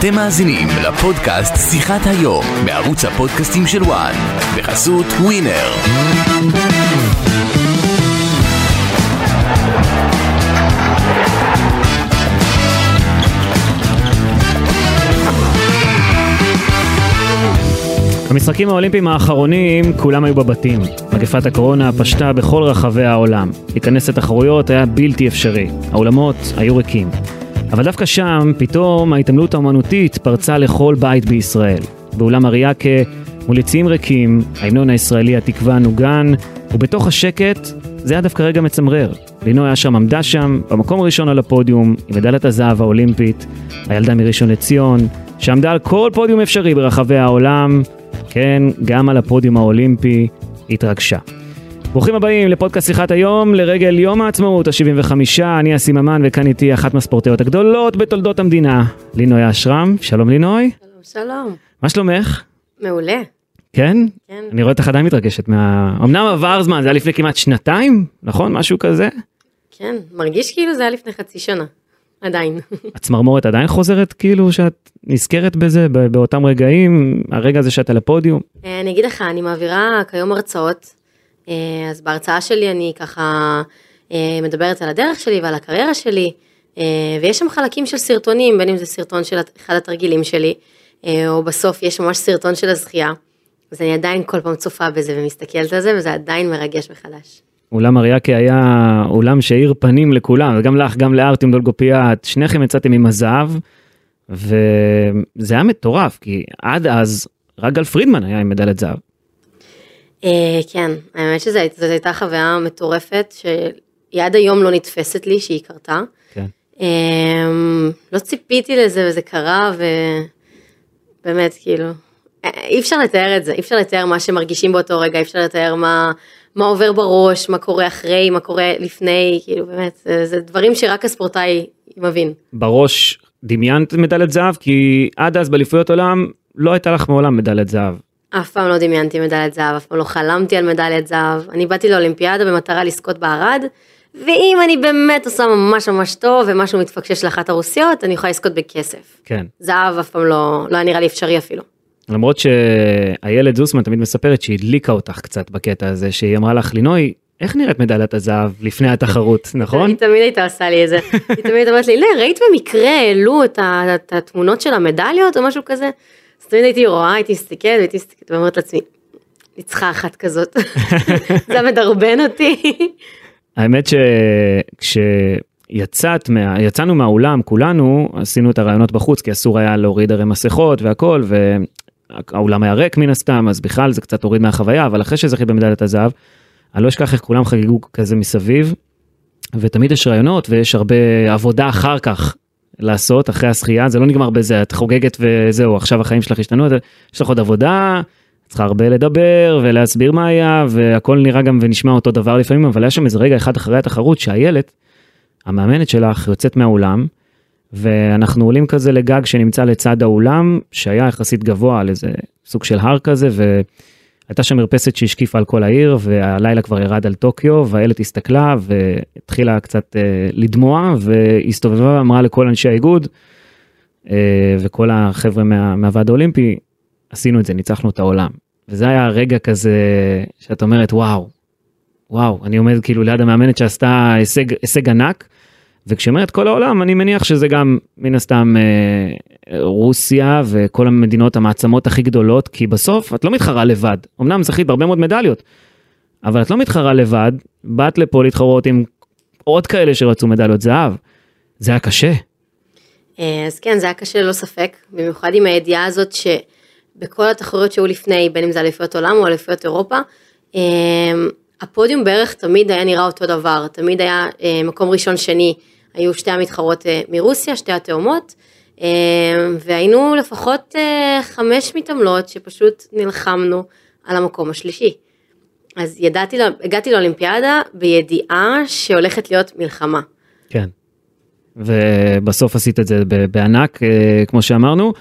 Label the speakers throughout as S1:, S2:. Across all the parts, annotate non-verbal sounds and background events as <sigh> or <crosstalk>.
S1: אתם מאזינים לפודקאסט שיחת היום בערוץ הפודקאסטים של וואן בחסות ווינר.
S2: במשחקים האולימפיים האחרונים כולם היו בבתים. מגפת הקורונה פשטה בכל רחבי העולם. להיכנס לתחרויות היה בלתי אפשרי. האולמות היו ריקים. אבל דווקא שם, פתאום ההתעמלות האומנותית פרצה לכל בית בישראל. באולם אריאקה, מול יציאים ריקים, ההמנון הישראלי התקווה נוגן, ובתוך השקט, זה היה דווקא רגע מצמרר. לינוי אשרם עמדה שם, במקום הראשון על הפודיום, עם מדליית הזהב האולימפית, הילדה מראשון לציון, שעמדה על כל פודיום אפשרי ברחבי העולם, כן, גם על הפודיום האולימפי, התרגשה. ברוכים הבאים לפודקאסט שיחת היום לרגל יום העצמאות ה-75, אני אסי ממן וכאן איתי אחת מהספורטאיות הגדולות בתולדות המדינה, לינוי אשרם, שלום לינוי.
S3: שלום, שלום.
S2: מה שלומך?
S3: מעולה.
S2: כן?
S3: כן.
S2: אני רואה אותך עדיין מתרגשת מה... אמנם עבר זמן, זה היה לפני כמעט שנתיים, נכון? משהו כזה?
S3: כן, מרגיש כאילו זה היה לפני חצי שנה. עדיין. <laughs>
S2: הצמרמורת עדיין חוזרת כאילו שאת נזכרת בזה באותם רגעים, הרגע הזה שאת על הפודיום?
S3: אה, אני אגיד לך, אני מעבירה כיום הרצאות, אז בהרצאה שלי אני ככה אה, מדברת על הדרך שלי ועל הקריירה שלי, אה, ויש שם חלקים של סרטונים, בין אם זה סרטון של אחד התרגילים שלי, אה, או בסוף יש ממש סרטון של הזכייה, אז אני עדיין כל פעם צופה בזה ומסתכלת על זה, וזה עדיין מרגש מחדש.
S2: אולם אריאקי היה אולם שהאיר פנים לכולם, גם לך, גם לארטיום דולגופיאט, שניכם יצאתם עם הזהב, וזה היה מטורף, כי עד אז רק גל פרידמן היה עם מדליית זהב.
S3: אה, כן, האמת שזו הייתה חוויה מטורפת, שהיא עד היום לא נתפסת לי שהיא קרתה.
S2: כן.
S3: אה, לא ציפיתי לזה וזה קרה ובאמת כאילו אה, אי אפשר לתאר את זה, אי אפשר לתאר מה שמרגישים באותו רגע, אי אפשר לתאר מה, מה עובר בראש, מה קורה אחרי, מה קורה לפני, כאילו באמת, זה, זה דברים שרק הספורטאי מבין.
S2: בראש דמיינת מדליית זהב, כי עד אז באליפויות עולם לא הייתה לך מעולם מדליית זהב.
S3: אף פעם לא דמיינתי מדליית זהב, אף פעם לא חלמתי על מדליית זהב. אני באתי לאולימפיאדה במטרה לזכות בערד, ואם אני באמת עושה ממש ממש טוב ומשהו מתפקשש לאחת הרוסיות, אני יכולה לזכות בכסף.
S2: כן.
S3: זהב אף פעם לא, לא היה נראה לי אפשרי אפילו.
S2: למרות שאיילת זוסמן תמיד מספרת שהיא הדליקה אותך קצת בקטע הזה, שהיא אמרה לך, לינוי, איך נראית מדליית הזהב לפני התחרות, <laughs> נכון?
S3: היא תמיד הייתה עושה לי את זה. <laughs> היא תמיד אומרת לי, לא, ראית במקרה העלו את התמונות של המדליות או משהו כזה? אז תמיד הייתי רואה, הייתי מסתכלת, הייתי מסתכלת ואומרת לעצמי, ניצחה אחת כזאת. <laughs> זה מדרבן אותי.
S2: האמת שכשיצאת, מה... יצאנו מהאולם כולנו עשינו את הרעיונות בחוץ כי אסור היה להוריד הרי מסכות והכל והאולם היה ריק מן הסתם אז בכלל זה קצת הוריד מהחוויה אבל אחרי שזכית במדליית הזהב. אני לא אשכח איך כולם חגגו כזה מסביב ותמיד יש רעיונות ויש הרבה עבודה אחר כך לעשות אחרי השחייה זה לא נגמר בזה את חוגגת וזהו עכשיו החיים שלך השתנו יש לך עוד עבודה. צריכה הרבה לדבר ולהסביר מה היה והכל נראה גם ונשמע אותו דבר לפעמים אבל היה שם איזה רגע אחד אחרי התחרות שהילד, המאמנת שלך יוצאת מהאולם ואנחנו עולים כזה לגג שנמצא לצד האולם שהיה יחסית גבוה על איזה סוג של הר כזה והייתה שם מרפסת שהשקיפה על כל העיר והלילה כבר ירד על טוקיו והילד הסתכלה והתחילה קצת אה, לדמוע והסתובבה ואמרה לכל אנשי האיגוד אה, וכל החבר'ה מה, מהוועד האולימפי עשינו את זה, ניצחנו את העולם. וזה היה רגע כזה שאת אומרת וואו, וואו, אני עומד כאילו ליד המאמנת שעשתה הישג, הישג ענק, וכשהיא אומרת כל העולם, אני מניח שזה גם מן הסתם אה, רוסיה וכל המדינות המעצמות הכי גדולות, כי בסוף את לא מתחרה לבד. אמנם זכית בהרבה מאוד מדליות, אבל את לא מתחרה לבד, באת לפה להתחרות עם עוד כאלה שרצו מדליות זהב. זה היה קשה.
S3: אה, אז כן, זה היה קשה ללא ספק, במיוחד עם הידיעה הזאת שבכל התחרויות שהיו לפני, בין אם זה אליפויות עולם או אליפויות אירופה, אה, הפודיום בערך תמיד היה נראה אותו דבר, תמיד היה אה, מקום ראשון שני, היו שתי המתחרות מרוסיה, שתי התאומות, והיינו לפחות חמש מתעמלות שפשוט נלחמנו על המקום השלישי. אז ידעתי, הגעתי לאולימפיאדה בידיעה שהולכת להיות מלחמה.
S2: כן. ובסוף עשית את זה בענק, כמו שאמרנו.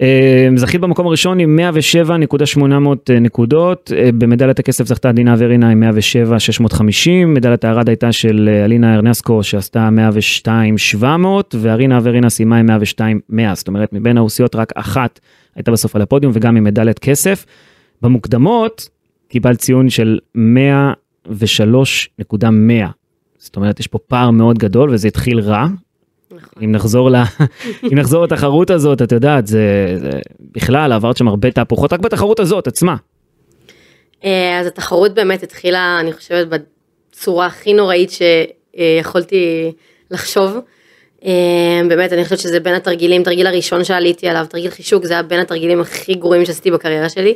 S2: אה, זכית במקום הראשון עם 107.800 נקודות, אה, במדליית הכסף זכתה דינה אברינה עם 107,650, מדליית הארד הייתה של אה, אלינה ארנסקו שעשתה 102,700, וארינה אברינה סיימה עם 102,100, זאת אומרת מבין הרוסיות רק אחת הייתה בסוף על הפודיום וגם עם מדליית כסף. במוקדמות קיבלת ציון של 103.100, זאת אומרת יש פה פער מאוד גדול וזה התחיל רע,
S3: נכון.
S2: אם נחזור, ל... <laughs> אם נחזור לתחרות הזאת, את יודעת, זה, זה בכלל עברת שם הרבה תהפוכות, רק בתחרות הזאת עצמה.
S3: אה, אז התחרות באמת התחילה, אני חושבת, בצורה הכי נוראית שיכולתי לחשוב. אה, באמת, אני חושבת שזה בין התרגילים, תרגיל הראשון שעליתי עליו, תרגיל חישוק, זה היה בין התרגילים הכי גרועים שעשיתי בקריירה שלי.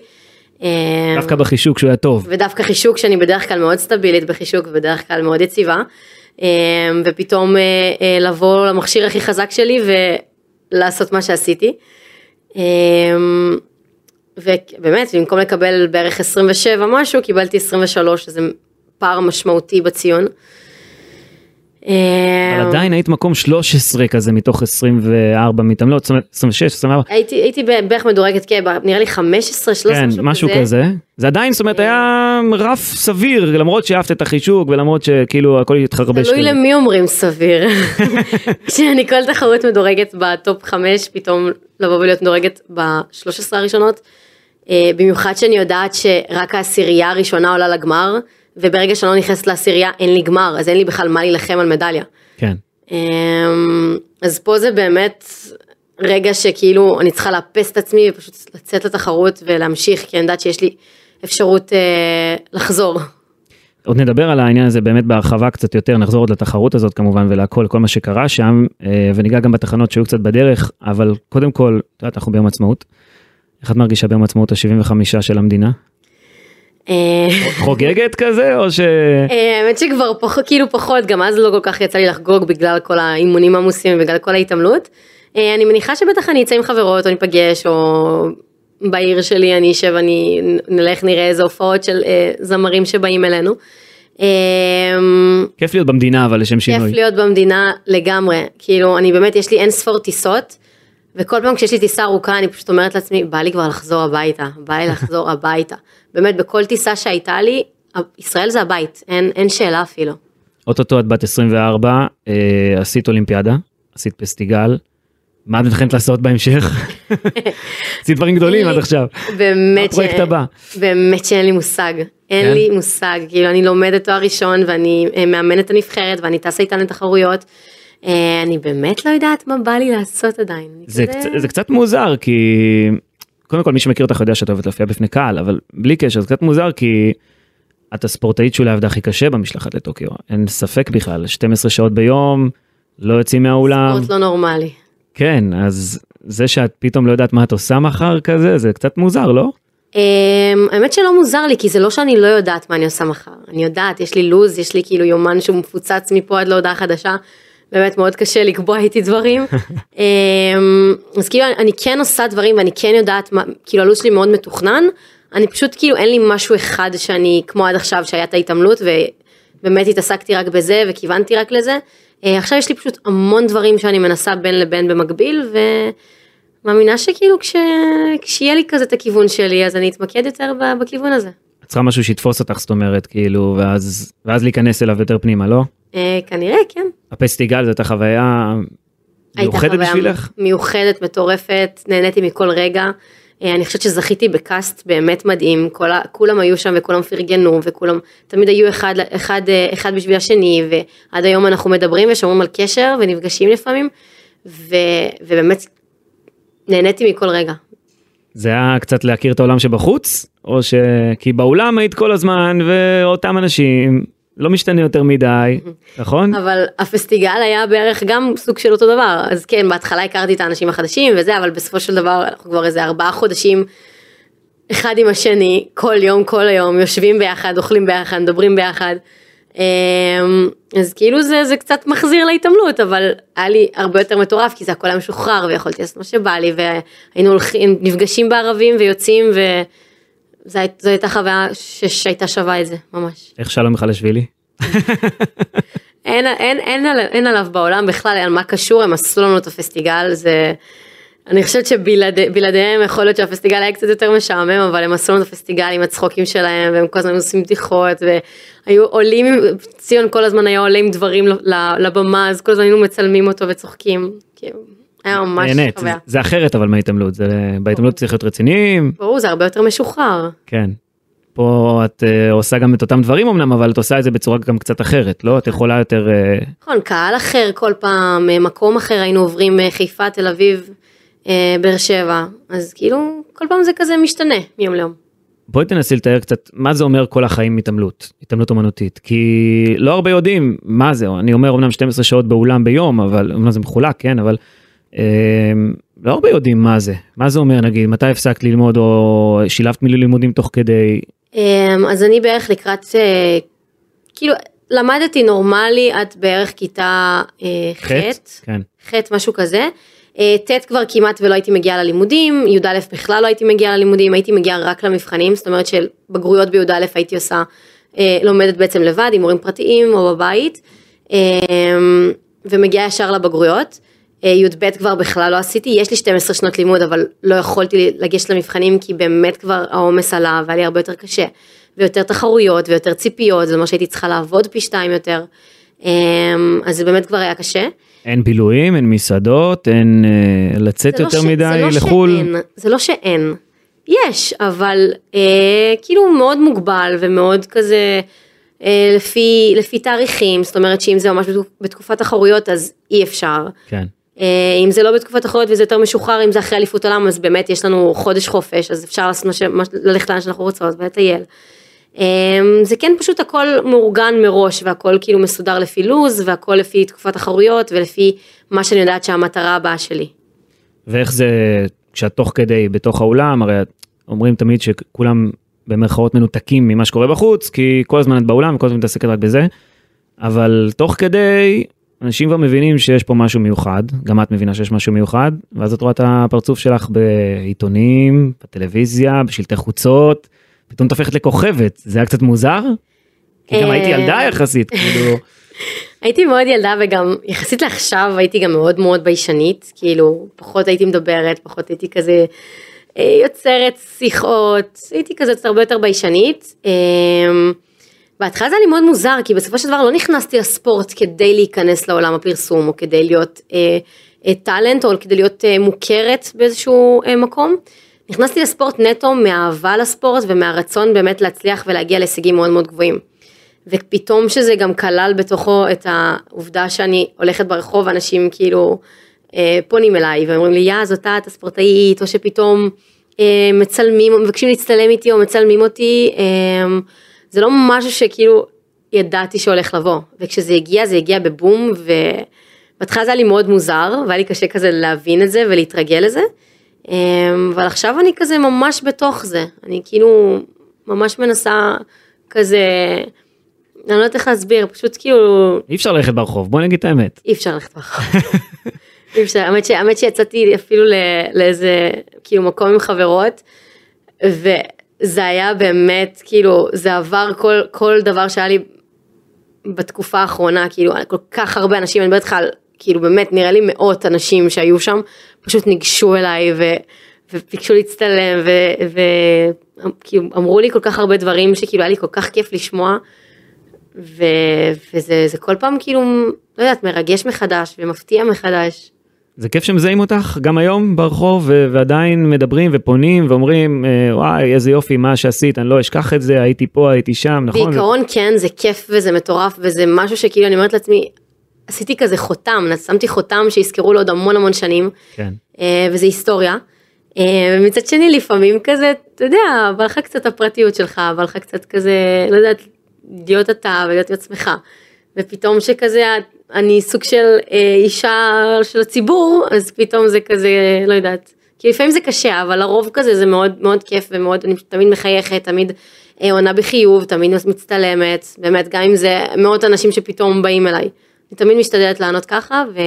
S3: אה,
S2: דווקא בחישוק שהוא היה טוב.
S3: ודווקא חישוק שאני בדרך כלל מאוד סטבילית בחישוק ובדרך כלל מאוד יציבה. אה, ופתאום אה, אה, לבוא למכשיר הכי חזק שלי ולעשות מה שעשיתי. אה, ובאמת, במקום לקבל בערך 27 משהו, קיבלתי 23, שזה פער משמעותי בציון.
S2: אבל
S3: אה,
S2: עדיין היית מקום 13 כזה מתוך 24 מתעמלות, זאת אומרת 26, 24,
S3: הייתי, הייתי בערך מדורגת, כן, נראה לי 15, 13,
S2: כן, משהו כזה. זה עדיין, זאת אומרת, היה רף סביר, למרות שאהבת את החישוק ולמרות שכאילו הכל התחרבש.
S3: תלוי. למי אומרים סביר. <laughs> כשאני כל תחרות מדורגת בטופ 5, פתאום לבוא ולהיות מדורגת ב-13 הראשונות. אה, במיוחד שאני יודעת שרק העשירייה הראשונה עולה לגמר, וברגע שאני לא נכנסת לעשירייה אין לי גמר, אז אין לי בכלל מה להילחם על מדליה.
S2: כן.
S3: אמ, אז פה זה באמת רגע שכאילו אני צריכה לאפס את עצמי ופשוט לצאת לתחרות ולהמשיך, כי אני יודעת שיש לי אפשרות אה, לחזור.
S2: עוד נדבר על העניין הזה באמת בהרחבה קצת יותר, נחזור עוד לתחרות הזאת כמובן ולהכל, כל מה שקרה שם, אה, וניגע גם בתחנות שהיו קצת בדרך, אבל קודם כל, את יודעת, אנחנו ביום עצמאות. איך את מרגישה ביום עצמאות ה-75 של המדינה?
S3: אה, <laughs>
S2: חוגגת כזה, או ש...
S3: אה, האמת שכבר פחות, כאילו פחות, גם אז לא כל כך יצא לי לחגוג בגלל כל האימונים העמוסים ובגלל כל ההתעמלות. אני מניחה שבטח אני אצא עם חברות או ניפגש או בעיר שלי אני אשב, אני נלך נראה איזה הופעות של אה, זמרים שבאים אלינו. אה,
S2: כיף להיות במדינה, אבל לשם שינוי.
S3: כיף להיות במדינה לגמרי, כאילו אני באמת יש לי אין ספור טיסות. וכל פעם כשיש לי טיסה ארוכה אני פשוט אומרת לעצמי בא לי כבר לחזור הביתה, בא לי לחזור <laughs> הביתה. באמת בכל טיסה שהייתה לי, ישראל זה הבית, אין, אין שאלה אפילו.
S2: אוטוטו את בת 24, אה, עשית אולימפיאדה, עשית פסטיגל, מה את מתכנת לעשות בהמשך? <laughs> עשית דברים גדולים עד עכשיו.
S3: באמת,
S2: הפרויקט הבא.
S3: באמת שאין לי מושג, אין
S2: כן?
S3: לי מושג, כאילו אני לומדת תואר ראשון ואני אה, מאמנת את הנבחרת ואני טסה איתן לתחרויות. אה, אני באמת לא יודעת מה בא לי לעשות עדיין.
S2: זה,
S3: כזה-
S2: קצ- זה קצת מוזר כי קודם כל מי שמכיר אותך יודע שאת אוהבת להופיע בפני קהל אבל בלי קשר זה קצת מוזר כי את הספורטאית שאולי עבדה הכי קשה במשלחת לטוקיו אין ספק בכלל 12 שעות ביום לא יוצאים מהאולם
S3: ספורט לא נורמלי.
S2: כן אז זה שאת פתאום לא יודעת מה את עושה מחר כזה זה קצת מוזר לא?
S3: Um, האמת שלא מוזר לי כי זה לא שאני לא יודעת מה אני עושה מחר. אני יודעת יש לי לוז יש לי כאילו יומן שהוא מפוצץ מפה עד להודעה חדשה. באמת מאוד קשה לקבוע איתי דברים. um, <laughs> אז כאילו אני כן עושה דברים ואני כן יודעת מה כאילו הלו"ז שלי מאוד מתוכנן. אני פשוט כאילו אין לי משהו אחד שאני כמו עד עכשיו שהיה את ההתעמלות ובאמת התעסקתי רק בזה וכיוונתי רק לזה עכשיו יש לי פשוט המון דברים שאני מנסה בין לבין במקביל ו... מאמינה שכאילו כש... כשיהיה לי כזה את הכיוון שלי אז אני אתמקד יותר בכיוון הזה.
S2: את צריכה משהו שיתפוס אותך זאת אומרת כאילו ואז ואז להיכנס אליו יותר פנימה לא?
S3: אה, כנראה כן.
S2: הפסטיגל זאת החוויה מיוחדת בשבילך?
S3: מיוחדת מטורפת נהניתי מכל רגע. אה, אני חושבת שזכיתי בקאסט באמת מדהים כל. כולם היו שם וכולם פרגנו וכולם תמיד היו אחד אחד אה, אחד בשביל השני ועד היום אנחנו מדברים ושומרים על קשר ונפגשים לפעמים ו... ובאמת נהניתי מכל רגע.
S2: זה היה קצת להכיר את העולם שבחוץ, או ש... כי באולם היית כל הזמן, ואותם אנשים, לא משתנה יותר מדי, <laughs> נכון?
S3: אבל הפסטיגל היה בערך גם סוג של אותו דבר אז כן בהתחלה הכרתי את האנשים החדשים וזה אבל בסופו של דבר אנחנו כבר איזה ארבעה חודשים אחד עם השני כל יום כל היום יושבים ביחד אוכלים ביחד מדברים ביחד. אמ, אז כאילו זה זה קצת מחזיר להתעמלות אבל היה לי הרבה יותר מטורף כי זה הכל היה משוחרר ויכולתי לעשות מה שבא לי והיינו הולכים נפגשים בערבים ויוצאים וזו הייתה חוויה שהייתה שווה את זה ממש.
S2: איך שלום מיכלשווילי?
S3: אין, אין, אין, על- אין עליו בעולם בכלל על מה קשור הם עשו לנו את הפסטיגל זה אני חושבת שבלעדיהם יכול להיות שהפסטיגל היה קצת יותר משעמם, אבל הם עשו לנו את הפסטיגל עם הצחוקים שלהם, והם כל הזמן עושים בדיחות, והיו עולים, ציון כל הזמן היה עולה עם דברים לבמה, אז כל הזמן היינו מצלמים אותו וצוחקים. כאילו, היה ממש
S2: נהנית,
S3: חוויה.
S2: זה אחרת אבל מההתעמלות, זה- בהתעמלות צריך להיות רציניים,
S3: ברור, זה הרבה יותר משוחרר.
S2: כן. פה את אה, עושה גם את אותם דברים אמנם, אבל את עושה את זה בצורה גם קצת אחרת, לא? את יכולה יותר... אה,
S3: נכון, קהל אחר כל פעם, אה, מקום אחר היינו עוברים אה, חיפה, תל אביב, אה, באר שבע, אז כאילו כל פעם זה כזה משתנה מיום ליום.
S2: בואי תנסי לתאר קצת מה זה אומר כל החיים התעמלות, התעמלות אומנותית, כי לא הרבה יודעים מה זה, אני אומר אמנם 12 שעות באולם ביום, אבל אמנם זה מחולק, כן, אבל אה, לא הרבה יודעים מה זה, מה זה אומר נגיד, מתי הפסקת ללמוד או שילבת מילים לימודים תוך כדי,
S3: אמ, אז אני בערך לקראת, אה, כאילו, למדתי נורמלי עד בערך כיתה אה, ח',
S2: כן,
S3: ח', משהו כזה. אה, ט' כבר כמעט ולא הייתי מגיעה ללימודים, י"א בכלל לא הייתי מגיעה ללימודים, הייתי מגיעה רק למבחנים, זאת אומרת שבגרויות בי"א הייתי עושה, לומדת בעצם לבד עם מורים פרטיים או בבית, אה, ומגיעה ישר לבגרויות. אה, י"ב כבר בכלל לא עשיתי, יש לי 12 שנות לימוד אבל לא יכולתי לגשת למבחנים כי באמת כבר העומס עלה והיה לי הרבה יותר קשה ויותר תחרויות ויותר ציפיות, זה אומר שהייתי צריכה לעבוד פי שתיים יותר, אה, אז זה באמת כבר היה קשה.
S2: אין בילויים, אין מסעדות, אין אה, לצאת
S3: לא
S2: יותר
S3: ש-
S2: מדי
S3: זה לא
S2: לחו"ל,
S3: שאין, זה לא שאין, יש, אבל אה, כאילו מאוד מוגבל ומאוד כזה אה, לפי, לפי תאריכים, זאת אומרת שאם זה ממש בתקופ- בתקופת תחרויות אז אי אפשר.
S2: כן,
S3: אם זה לא בתקופת תחרויות וזה יותר משוחרר, אם זה אחרי אליפות עולם אז באמת יש לנו חודש חופש, אז אפשר לעשות מה ש... מה- ללכת לאן שאנחנו רוצות ולטייל. אה, זה כן פשוט הכל מאורגן מראש והכל כאילו מסודר לפי לוז והכל לפי תקופת תחרויות ולפי מה שאני יודעת שהמטרה הבאה שלי.
S2: ואיך זה כשאת תוך כדי בתוך האולם, הרי אומרים תמיד שכולם במרכאות מנותקים ממה שקורה בחוץ, כי כל הזמן את באולם וכל הזמן מתעסקת רק בזה, אבל תוך כדי אנשים כבר מבינים שיש פה משהו מיוחד, גם את מבינה שיש משהו מיוחד, ואז את רואה את הפרצוף שלך בעיתונים, בטלוויזיה, בשלטי חוצות, פתאום את הופכת לכוכבת, זה היה קצת מוזר? כי גם הייתי
S3: אה,
S2: ילדה יחסית, כאילו, <laughs>
S3: הייתי מאוד ילדה וגם יחסית לעכשיו הייתי גם מאוד מאוד ביישנית, כאילו פחות הייתי מדברת, פחות הייתי כזה אה, יוצרת שיחות, הייתי כזה קצת הרבה יותר ביישנית. בהתחלה זה היה לי מאוד מוזר כי בסופו של דבר לא נכנסתי לספורט כדי להיכנס לעולם הפרסום או כדי להיות אה, אה, טאלנט או כדי להיות אה, מוכרת באיזשהו אה, מקום. נכנסתי לספורט נטו מאהבה לספורט ומהרצון באמת להצליח ולהגיע להישגים מאוד מאוד גבוהים. ופתאום שזה גם כלל בתוכו את העובדה שאני הולכת ברחוב אנשים כאילו אה, פונים אליי ואומרים לי יא זאת את הספורטאית או שפתאום אה, מצלמים מבקשים להצטלם איתי או מצלמים אותי אה, זה לא משהו שכאילו ידעתי שהולך לבוא וכשזה הגיע זה הגיע בבום ובהתחלה זה היה לי מאוד מוזר והיה לי קשה כזה להבין את זה ולהתרגל לזה אה, אבל עכשיו אני כזה ממש בתוך זה אני כאילו ממש מנסה כזה אני לא יודעת איך להסביר, פשוט כאילו
S2: אי אפשר ללכת ברחוב, בוא נגיד את האמת.
S3: אי אפשר ללכת ברחוב. אי אפשר, האמת, ש, האמת שיצאתי אפילו ל, לאיזה כאילו מקום עם חברות, וזה היה באמת כאילו זה עבר כל, כל דבר שהיה לי בתקופה האחרונה, כאילו כל כך הרבה אנשים, אני מדברת איתך על כאילו באמת נראה לי מאות אנשים שהיו שם, פשוט ניגשו אליי ו, וביקשו להצטלם וכאילו אמרו לי כל כך הרבה דברים שכאילו היה לי כל כך כיף לשמוע. ו, וזה זה כל פעם כאילו, לא יודעת, מרגש מחדש ומפתיע מחדש.
S2: זה כיף שמזהים אותך גם היום ברחוב ועדיין מדברים ופונים ואומרים אה, וואי איזה יופי מה שעשית אני לא אשכח את זה הייתי פה הייתי שם נכון
S3: בעיקרון כן, זה כיף וזה מטורף וזה משהו שכאילו אני אומרת לעצמי, עשיתי כזה חותם, שמתי חותם שיזכרו לו עוד המון המון שנים,
S2: כן.
S3: אה, וזה היסטוריה. אה, ומצד שני לפעמים כזה, אתה יודע, בא לך קצת הפרטיות שלך, בא לך קצת כזה, לא יודעת, להיות אתה ולהיות עצמך. ופתאום שכזה אני סוג של אה, אישה של הציבור, אז פתאום זה כזה, לא יודעת. כי לפעמים זה קשה, אבל לרוב כזה זה מאוד מאוד כיף ומאוד, אני תמיד מחייכת, תמיד אה, עונה בחיוב, תמיד מצטלמת, באמת, גם אם זה מאות אנשים שפתאום באים אליי. אני תמיד משתדלת לענות ככה, ו...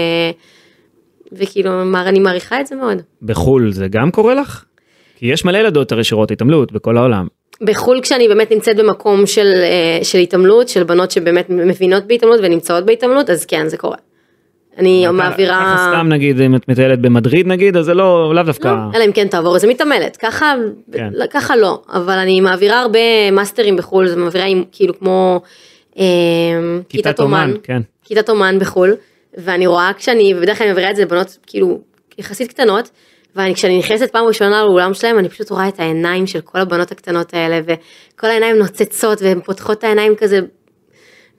S3: וכאילו, אני מעריכה את זה מאוד.
S2: בחו"ל זה גם קורה לך? כי יש מלא ילדות הרי שרואות התעמלות בכל העולם.
S3: בחו"ל כשאני באמת נמצאת במקום של, אה, של התעמלות, של בנות שבאמת מבינות בהתעמלות ונמצאות בהתעמלות, אז כן, זה קורה. אני מעבירה...
S2: ככה סתם נגיד אם את מטיילת במדריד נגיד אז זה לא לאו דווקא.
S3: לא, אלא אם כן תעבור איזה מתעמלת, ככה,
S2: כן.
S3: לא, ככה לא, אבל אני מעבירה הרבה מאסטרים בחו"ל, זה מעבירה עם כאילו כמו אה, כיתת אומן,
S2: כן.
S3: כיתת אומן בחו"ל, ואני רואה כשאני, ובדרך כלל אני מעבירה את זה לבנות כאילו יחסית קטנות, וכשאני נכנסת פעם ראשונה לאולם שלהם אני פשוט רואה את העיניים של כל הבנות הקטנות האלה, וכל העיניים נוצצות והן פותחות את העיניים כזה,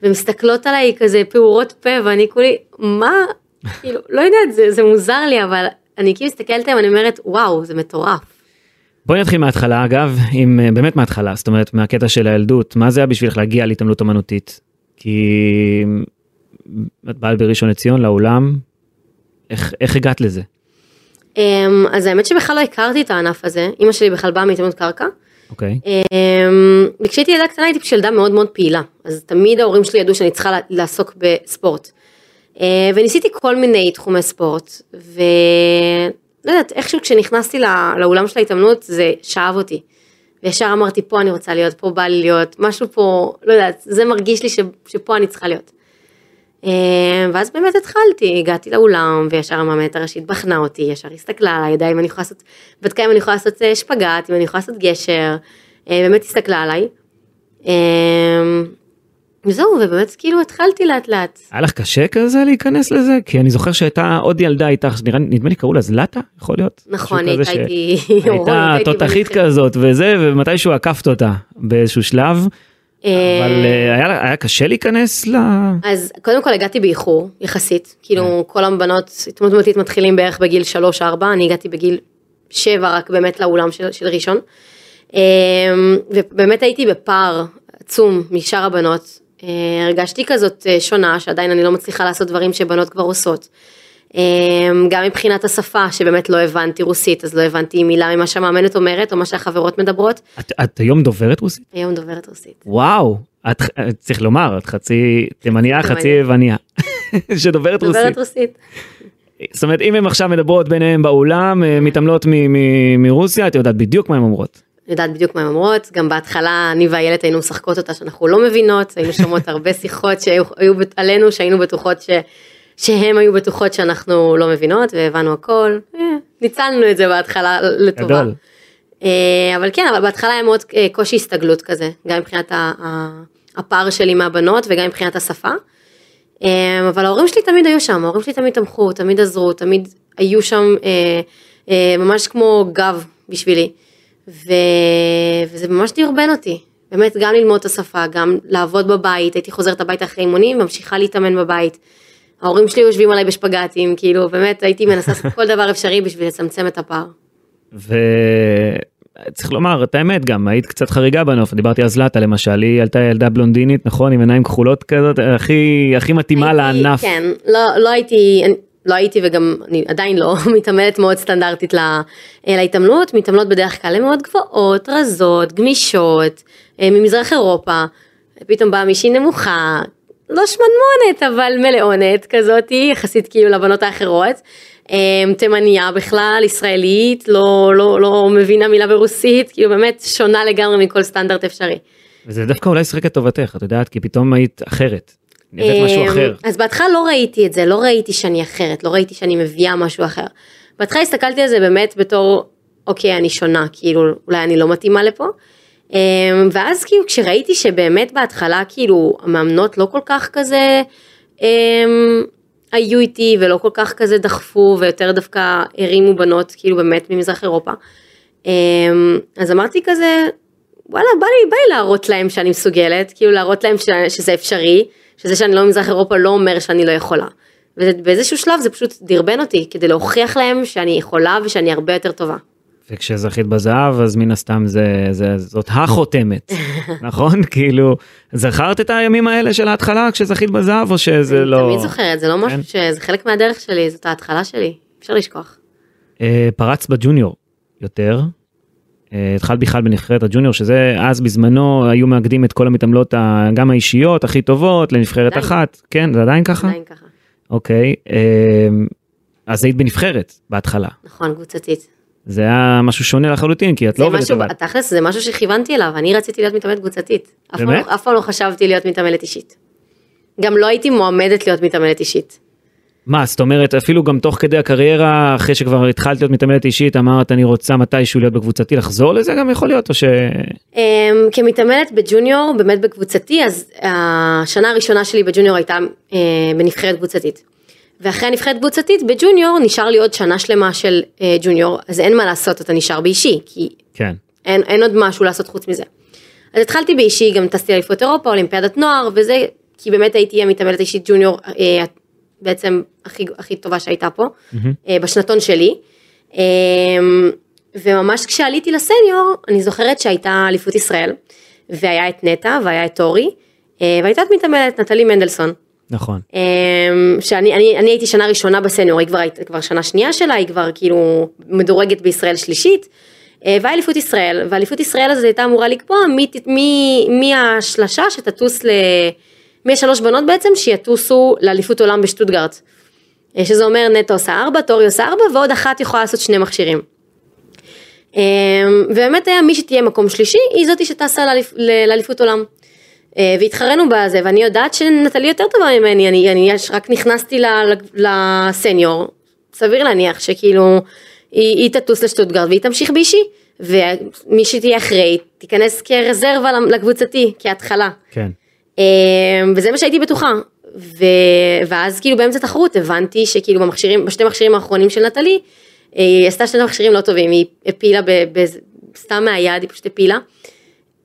S3: ומסתכלות עליי כזה פעורות פה, ואני כולי, מה, <laughs> כאילו, לא יודעת, זה, זה מוזר לי, אבל אני כאילו מסתכלת עליהם, אני אומרת, וואו, זה מטורף.
S2: בואי נתחיל מההתחלה אגב, עם אה, באמת מההתחלה, זאת אומרת מהקטע של הילדות, מה זה היה בשבילך להגיע להתעמלות אמנותית? כי את באה בראשון לציון לאולם, איך, איך הגעת לזה?
S3: אמ, אז האמת שבכלל לא הכרתי את הענף הזה, אימא שלי בכלל באה מהתאמנות קרקע.
S2: אוקיי,
S3: אמ, וכשהייתי ילדה קטנה הייתי פשוט ילדה מאוד מאוד פעילה, אז תמיד ההורים שלי ידעו שאני צריכה לעסוק בספורט. אה, וניסיתי כל מיני תחומי ספורט, ולא יודעת, איכשהו כשנכנסתי לא- לאולם של ההתאמנות זה שאב אותי. וישר אמרתי פה אני רוצה להיות, פה בא לי להיות, משהו פה, לא יודעת, זה מרגיש לי ש, שפה אני צריכה להיות. אה, ואז באמת התחלתי, הגעתי לאולם וישר המאמנת הראשית בחנה אותי, ישר הסתכלה עליי, ידעה אם אני יכולה לעשות, בדקה אם אני יכולה לעשות אה, שפגאט, אם אני יכולה לעשות גשר, אה, באמת הסתכלה עליי. וזהו, ובאמת כאילו התחלתי לאט לאט.
S2: היה לך קשה כזה להיכנס לזה? כי אני זוכר שהייתה עוד ילדה איתך, שנראה, נדמה לי קראו לה זלטה, יכול להיות?
S3: נכון, הייתה
S2: ש-
S3: איתי,
S2: הייתה תותחית. כזאת וזה, ומתישהו עקפת אותה באיזשהו שלב, אבל אה, היה, לה- היה קשה להיכנס ל...
S3: אז קודם כל הגעתי באיחור יחסית, כאילו כל הבנות התמודדותית מתחילים בערך בגיל 3-4, אני הגעתי בגיל 7 רק באמת לאולם של, של ראשון. אמ, ובאמת הייתי בפער עצום משאר הבנות, אה, הרגשתי כזאת אה, שונה שעדיין אני לא מצליחה לעשות דברים שבנות כבר עושות. אמ, גם מבחינת השפה שבאמת לא הבנתי רוסית אז לא הבנתי מילה ממה שהמאמנת אומרת או מה שהחברות מדברות,
S2: את, את היום דוברת רוסית?
S3: היום דוברת רוסית.
S2: וואו, את, צריך לומר, את חצי תימניה. חצי יווניה, <laughs> שדוברת רוסית.
S3: דוברת רוסית.
S2: זאת אומרת, אם הן עכשיו מדברות ביניהן באולם, אה, מתעמלות מרוסיה, את יודעת בדיוק מה הן אומרות.
S3: יודעת בדיוק מה הן אומרות, גם בהתחלה אני ואיילת היינו משחקות אותה שאנחנו לא מבינות, היינו שומעות הרבה שיחות שהיו עלינו שהיינו בטוחות ש... שהם היו בטוחות שאנחנו לא מבינות והבנו הכל, אה, ניצלנו את זה בהתחלה לטובה.
S2: גדול.
S3: אה, אבל כן, אבל בהתחלה היה מאוד אה, קושי הסתגלות כזה, גם מבחינת הפער שלי מהבנות וגם מבחינת השפה. אבל ההורים שלי תמיד היו שם, ההורים שלי תמיד תמכו, תמיד עזרו, תמיד היו שם ממש כמו גב בשבילי. ו... וזה ממש דרבן אותי, באמת גם ללמוד את השפה, גם לעבוד בבית, הייתי חוזרת הביתה אחרי אימונים, ממשיכה להתאמן בבית. ההורים שלי יושבים עליי בשפגטים, כאילו באמת הייתי מנסה לעשות כל דבר אפשרי בשביל לצמצם את הפער.
S2: וצריך לומר את האמת גם היית קצת חריגה בנוף דיברתי על זלטה למשל היא עלתה ילדה בלונדינית נכון עם עיניים כחולות כזאת הכי הכי מתאימה
S3: הייתי-
S2: לענף.
S3: כן, לא, לא הייתי, לא הייתי וגם אני עדיין לא <laughs> מתעמלת מאוד סטנדרטית לה- להתעמלות, מתעמלות בדרך כלל הן מאוד גבוהות, רזות, גמישות, אה, ממזרח אירופה, פתאום באה מישהי נמוכה, לא שמנמונת אבל מלאונת כזאת, יחסית כאילו לבנות האחרות. אה, תימניה בכלל, ישראלית, לא, לא, לא מבינה מילה ברוסית, כאילו באמת שונה לגמרי מכל סטנדרט אפשרי.
S2: וזה דווקא אולי שיחק לטובתך את יודעת כי פתאום היית אחרת. משהו
S3: אמ,
S2: אחר.
S3: אז בהתחלה לא ראיתי את זה, לא ראיתי שאני אחרת, לא ראיתי שאני מביאה משהו אחר. בהתחלה הסתכלתי על זה באמת בתור, אוקיי, אני שונה, כאילו, אולי אני לא מתאימה לפה. אמ, ואז כאילו כשראיתי שבאמת בהתחלה כאילו המאמנות לא כל כך כזה אמ, היו איתי ולא כל כך כזה דחפו ויותר דווקא הרימו בנות כאילו באמת ממזרח אירופה. אמ, אז אמרתי כזה וואלה בא לי, בא לי להראות להם שאני מסוגלת כאילו להראות להם ש, שזה אפשרי שזה שאני לא ממזרח אירופה לא אומר שאני לא יכולה. ובאיזשהו שלב זה פשוט דרבן אותי כדי להוכיח להם שאני יכולה ושאני הרבה יותר טובה.
S2: וכשזכית בזהב אז מן הסתם זה, זה זאת החותמת <laughs> נכון כאילו זכרת את הימים האלה של ההתחלה כשזכית בזהב או שזה
S3: אני
S2: לא
S3: תמיד זוכרת זה לא משהו
S2: כן.
S3: שזה חלק מהדרך שלי זאת ההתחלה שלי אפשר לשכוח.
S2: אה, פרץ בג'וניור יותר. אה, התחלת בכלל בנבחרת הג'וניור שזה אז בזמנו היו מאגדים את כל המתעמלות גם האישיות הכי טובות לנבחרת
S3: עדיין.
S2: אחת כן זה עדיין ככה
S3: עדיין ככה.
S2: אוקיי אה, אז היית בנבחרת בהתחלה
S3: נכון קבוצתית.
S2: זה היה משהו שונה לחלוטין כי את לא עובדת לבד.
S3: תכלס זה משהו שכיוונתי אליו, אני רציתי להיות מתעמלת קבוצתית. פעם,
S2: באמת?
S3: לא- אף פעם לא חשבתי להיות מתעמלת אישית. גם לא הייתי מועמדת להיות מתעמלת אישית.
S2: מה, זאת אומרת, אפילו גם תוך כדי הקריירה, אחרי שכבר התחלת להיות מתעמלת אישית, אמרת אני רוצה מתישהו להיות בקבוצתי, לחזור לזה גם יכול להיות, או ש...
S3: אמ, כמתעמלת בג'וניור, באמת בקבוצתי, אז השנה הראשונה שלי בג'וניור הייתה אה, בנבחרת קבוצתית. ואחרי הנבחרת קבוצתית בג'וניור נשאר לי עוד שנה שלמה של אה, ג'וניור, אז אין מה לעשות, אתה נשאר באישי, כי
S2: כן.
S3: אין, אין עוד משהו לעשות חוץ מזה. אז התחלתי באישי, גם טסתי לאליפות אירופה, אולימפיאדת נוער, וזה, כי באמת הייתי המתעמלת האישית ג'וניור אה, בעצם הכי, הכי טובה שהייתה פה, אה, בשנתון שלי. אה, וממש כשעליתי לסניור, אני זוכרת שהייתה אליפות ישראל, והיה את נטע, והיה את אורי, אה, והייתה את מתעמלת נטלי מנדלסון.
S2: נכון.
S3: אמ, שאני אני, אני הייתי שנה ראשונה בסניור, היא כבר כבר שנה שנייה שלה, היא כבר כאילו מדורגת בישראל שלישית. אה, ואליפות ישראל, ואליפות ישראל הזאת הייתה אמורה לקבוע מי, מי, מי השלשה שתטוס ל... מי השלוש בנות בעצם שיטוסו לאליפות עולם בשטוטגרט. אה, שזה אומר נטו עושה ארבע, טורי עושה ארבע, ועוד אחת יכולה לעשות שני מכשירים. אמ, ובאמת היה מי שתהיה מקום שלישי, היא זאתי שטסה לאליפ, לאליפות עולם. אה, והתחרנו בזה, ואני יודעת שנטלי יותר טובה ממני, אני, אני רק נכנסתי לסניור, סביר להניח שכאילו היא, היא תטוס לשטוטגרד והיא תמשיך באישי, ומי שתהיה אחרי תיכנס כרזרבה לקבוצתי, כהתחלה.
S2: כן.
S3: אה, וזה מה שהייתי בטוחה. ו... ואז כאילו באמצע תחרות הבנתי שכאילו במכשירים, בשתי מכשירים האחרונים של נטלי, אה, היא עשתה שני מכשירים לא טובים, היא הפילה ב... ב... סתם מהיד, היא פשוט הפילה.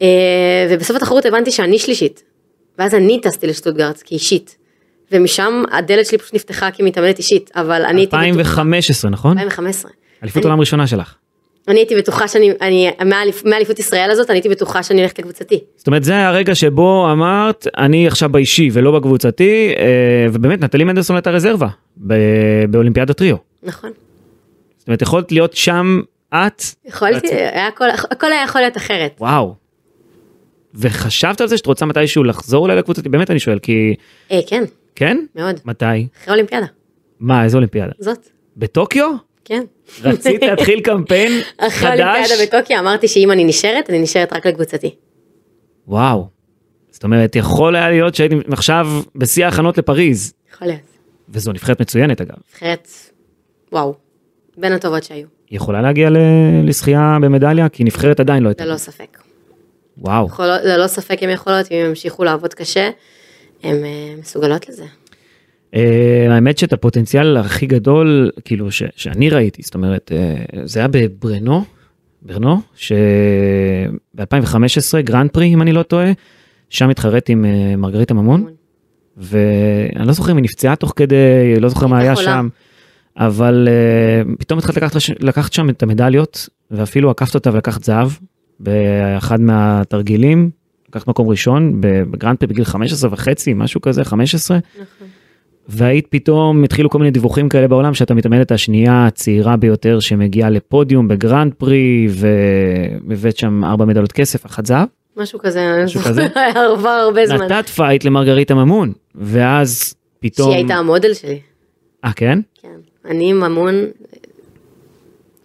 S3: אה, ובסוף התחרות הבנתי שאני שלישית. ואז אני טסתי לשטוטגרט כאישית. ומשם הדלת שלי פשוט נפתחה כמתאמנת אישית, אבל אני הייתי בטוחה,
S2: 2015, נכון?
S3: 2015.
S2: אליפות עולם ראשונה שלך.
S3: אני הייתי בטוחה שאני, אני, מאליפות ישראל הזאת, אני הייתי בטוחה שאני הולכת לקבוצתי.
S2: זאת אומרת, זה הרגע שבו אמרת, אני עכשיו באישי ולא בקבוצתי, אה, ובאמת נטלי מנדלסון הייתה רזרבה באולימפיאדת טריו.
S3: נכון.
S2: זאת אומרת, יכולת להיות שם את,
S3: יכולתי. היה הכל היה יכול להיות אחרת.
S2: וואו. וחשבת על זה שאת רוצה מתישהו לחזור אולי לקבוצתי? באמת אני שואל, כי...
S3: אה, כן,
S2: כן?
S3: מאוד.
S2: מתי?
S3: אחרי אולימפיאדה,
S2: מה, איזה אולימפיאדה?
S3: זאת,
S2: בטוקיו?
S3: כן.
S2: רצית להתחיל קמפיין <laughs>
S3: אחרי
S2: חדש?
S3: אולימפיאדה בטוקיו אמרתי שאם אני נשארת, אני נשארת רק לקבוצתי.
S2: וואו. זאת אומרת, יכול היה להיות שהייתי עכשיו בשיא ההכנות לפריז,
S3: יכול להיות.
S2: וזו נבחרת מצוינת אגב.
S3: נבחרת, וואו, בין הטובות שהיו,
S2: היא יכולה להגיע ל- לזכייה במדליה? כי נבחרת עדיין לא הייתה.
S3: ללא ספק.
S2: וואו.
S3: יכולות, ללא ספק הן יכולות, אם הן ימשיכו לעבוד קשה, הן אה, מסוגלות לזה.
S2: Uh, האמת שאת הפוטנציאל הכי גדול, כאילו, ש- שאני ראיתי, זאת אומרת, uh, זה היה בברנו, ברנו, שב-2015, גרנד פרי, אם אני לא טועה, שם התחרית עם אה, מרגריטה ממון. ואני לא זוכר אם היא נפצעה תוך כדי, לא זוכר מה היה
S3: חולה.
S2: שם, אבל אה, פתאום התחלת לקחת, לקחת שם את המדליות, ואפילו עקפת אותה ולקחת זהב, באחד מהתרגילים, לקחת מקום ראשון, בגרנד פרי בגיל 15 וחצי, משהו כזה, 15.
S3: נכון.
S2: והיית פתאום, התחילו כל מיני דיווחים כאלה בעולם שאת המתעמלת השנייה הצעירה ביותר שמגיעה לפודיום בגרנד פרי והבאת שם ארבע מדליות כסף, אחת זהב.
S3: משהו כזה,
S2: משהו כזה? <laughs>
S3: עבר הרבה זמן.
S2: נתת fight למרגריטה ממון, ואז פתאום...
S3: שהיא הייתה המודל שלי.
S2: אה כן?
S3: כן. אני ממון,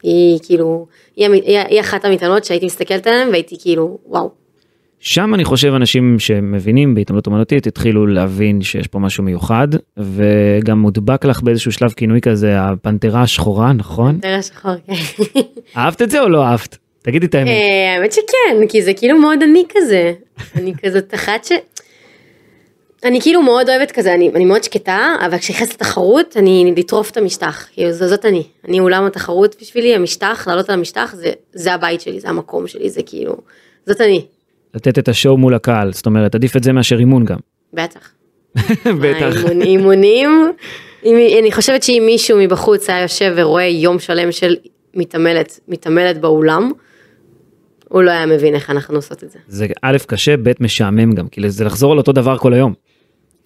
S3: היא כאילו, היא, היא, היא אחת המתעמלות שהייתי מסתכלת עליהן והייתי כאילו, וואו.
S2: שם אני חושב אנשים שמבינים בהתעמלות אומנותית התחילו להבין שיש פה משהו מיוחד וגם מודבק לך באיזשהו שלב כינוי כזה הפנתרה השחורה נכון?
S3: פנתרה שחורה, כן. <laughs>
S2: אהבת את זה או לא אהבת? תגידי את האמת.
S3: אה, האמת שכן, כי זה כאילו מאוד אני כזה. <laughs> אני כזאת אחת ש... אני כאילו מאוד אוהבת כזה, אני, אני מאוד שקטה, אבל כשנכנסת לתחרות, אני לטרוף את המשטח, כאילו זו- זאת אני. אני אולם התחרות בשבילי, המשטח, לעלות על המשטח, זה, זה הבית שלי, זה המקום שלי, זה כאילו, זאת אני,
S2: לתת את השואו מול הקהל זאת אומרת עדיף את זה מאשר אימון גם.
S3: בטח. <laughs>
S2: בטח.
S3: האימון- אימונים, אם- אני חושבת שאם מישהו מבחוץ היה יושב ורואה יום שלם של מתעמלת, מתעמלת באולם, הוא לא היה מבין איך אנחנו עושות את זה.
S2: זה א' קשה, ב' משעמם גם, כי זה לחזור על אותו דבר כל היום.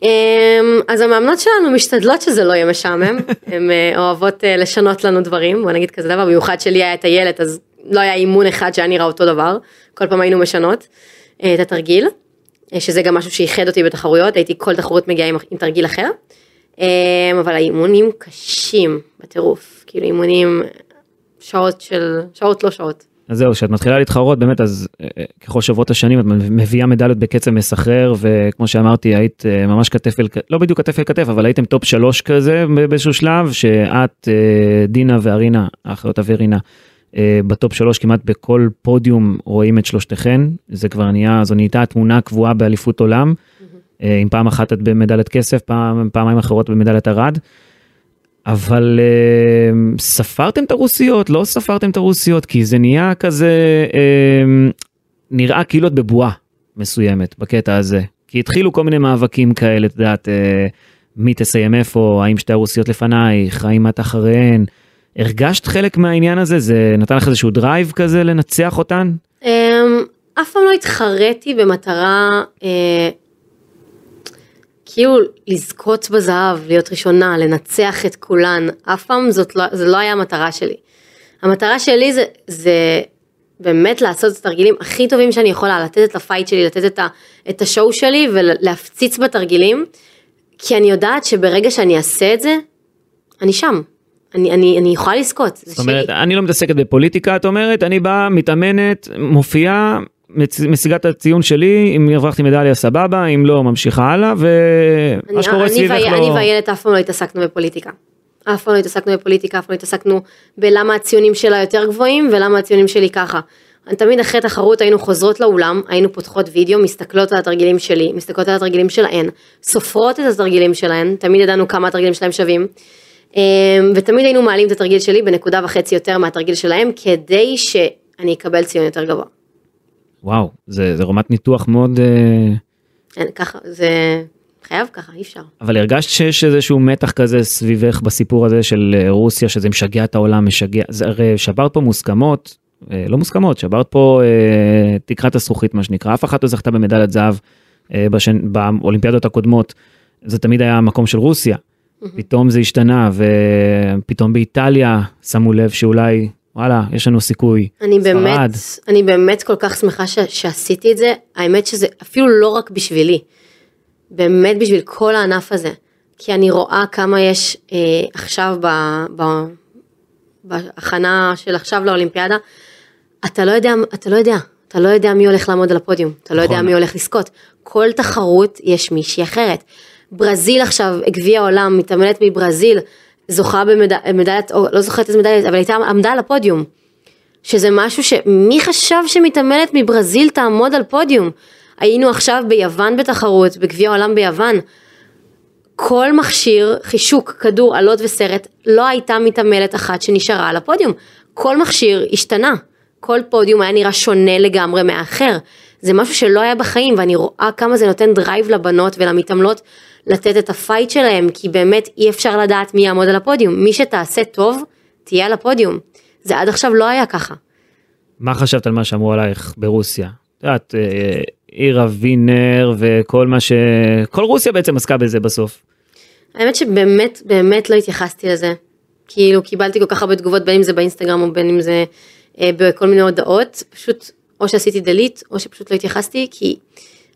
S3: אמ, אז המאמנות שלנו משתדלות שזה לא יהיה משעמם, <laughs> הן אה, אוהבות אה, לשנות לנו דברים, בוא נגיד כזה דבר, במיוחד שלי היה את הילד, אז לא היה אימון אחד שהיה נראה אותו דבר, כל פעם היינו משנות אה, את התרגיל, שזה גם משהו שייחד אותי בתחרויות, הייתי כל תחרות מגיעה עם, עם תרגיל אחר, אמ, אבל האימונים קשים בטירוף, כאילו אימונים שעות של, שעות לא שעות.
S2: אז זהו, כשאת מתחילה להתחרות באמת אז אה, אה, ככל שעוברות השנים את מביאה מדליות בקצב מסחרר וכמו שאמרתי היית אה, ממש כתף אל כתף, לא בדיוק כתף אל כתף אבל הייתם top שלוש כזה באיזשהו שלב שאת דינה וארינה, האחיות אבירינה, ב top שלוש כמעט בכל פודיום רואים את שלושתכן, זה כבר נהיה, זו נהייתה התמונה הקבועה באליפות עולם, עם פעם אחת את במדליית כסף, פעם, פעמיים אחרות במדליית ארד. אבל אה, ספרתם את הרוסיות, לא ספרתם את הרוסיות, כי זה נהיה כזה, אה, נראה כאילו את בבועה מסוימת בקטע הזה. כי התחילו כל מיני מאבקים כאלה, את יודעת, אה, מי תסיים איפה, האם שתי הרוסיות לפנייך, האם את אחריהן. הרגשת חלק מהעניין הזה? זה נתן לך איזשהו drive כזה לנצח אותן?
S3: Um, אף פעם לא התחרתי במטרה uh, כאילו לזכות בזהב, להיות ראשונה, לנצח את כולן, אף פעם זאת לא, זה לא היה המטרה שלי. המטרה שלי זה, זה באמת לעשות את התרגילים הכי טובים שאני יכולה, לתת את הפייט שלי, לתת את, ה, את השואו שלי ולהפציץ בתרגילים, כי אני יודעת שברגע שאני אעשה את זה, אני שם. אני, אני, אני יכולה לזכות, זה
S2: זאת אומרת,
S3: שלי.
S2: אני לא מתעסקת בפוליטיקה, את אומרת, אני באה, מתאמנת, מופיעה, משיגה את הציון שלי, אם הרווחתי מדליה סבבה, אם לא, ממשיכה הלאה, ומה שקורה סביבך לא...
S3: אני ואיילת אף פעם לא התעסקנו בפוליטיקה. אף פעם לא התעסקנו בפוליטיקה, אף פעם לא התעסקנו בלמה הציונים שלה יותר גבוהים ולמה הציונים שלי ככה. אני תמיד אחרי תחרות היינו חוזרות לאולם, היינו פותחות וידאו, מסתכלות על התרגילים שלי, מסתכלות על התרגילים שלהן, סופרות את התרגילים שלהן, תמיד ידענו כמה התרגילים שלהם שווים. אמ, ותמיד היינו מעלים את התרגיל שלי בנקודה וחצי יותר מהתרגיל שלהם, כדי שאני אקבל ציון יותר גבוה.
S2: וואו, זה, זה רמת ניתוח מאוד... אה,
S3: אין, ככה, זה חייב ככה, אי אפשר.
S2: אבל הרגשת שיש איזשהו מתח כזה סביבך בסיפור הזה של אה, רוסיה, שזה משגע את העולם, משגע... זה הרי שברת פה מוסכמות, אה, לא מוסכמות, שברת פה אה, תקרת הזכוכית מה שנקרא, אף אחת לא זכתה במדליית זהב אה, בשנ... באולימפיאדות הקודמות, זה תמיד היה המקום של רוסיה. פתאום זה השתנה, ופתאום באיטליה שמו לב שאולי, וואלה, יש לנו סיכוי.
S3: אני
S2: ספרד.
S3: באמת, אני באמת כל כך שמחה ש, שעשיתי את זה, האמת שזה אפילו לא רק בשבילי, באמת בשביל כל הענף הזה, כי אני רואה כמה יש אה, עכשיו ב, ב, בהכנה של עכשיו לאולימפיאדה, אתה לא יודע, אתה לא יודע, אתה לא יודע מי הולך לעמוד על הפודיום, אתה לא יודע
S2: נכון.
S3: מי הולך לזכות, כל תחרות יש מישהי אחרת. ברזיל עכשיו, גביע העולם, מתעמלת מברזיל, זוכה במדליית, לא זוכרת איזה מדליית, אבל הייתה עמדה על הפודיום. שזה משהו שמי חשב שמתעמלת מברזיל תעמוד על פודיום? היינו עכשיו ביוון בתחרות, בגביע העולם ביוון. כל מכשיר, חישוק, כדור, עלות וסרט, לא הייתה מתעמלת אחת שנשארה על הפודיום. כל מכשיר השתנה. כל פודיום היה נראה שונה לגמרי מהאחר. זה משהו שלא היה בחיים, ואני רואה כמה זה נותן drive לבנות ולמתעמלות לתת את ה fight שלהם, כי באמת אי אפשר לדעת מי יעמוד על הפודיום. מי שתעשה טוב, תהיה על הפודיום. זה עד עכשיו לא היה ככה.
S2: מה חשבת על מה שאמרו עלייך ברוסיה? את יודעת, אה, אירה וינר וכל מה ש... כל רוסיה בעצם עסקה בזה בסוף.
S3: האמת שבאמת באמת לא התייחסתי לזה. כאילו קיבלתי כל כך הרבה תגובות בין אם זה באינסטגרם או בין אם זה אה, בכל מיני הודעות, פשוט או שעשיתי דליט או שפשוט לא התייחסתי כי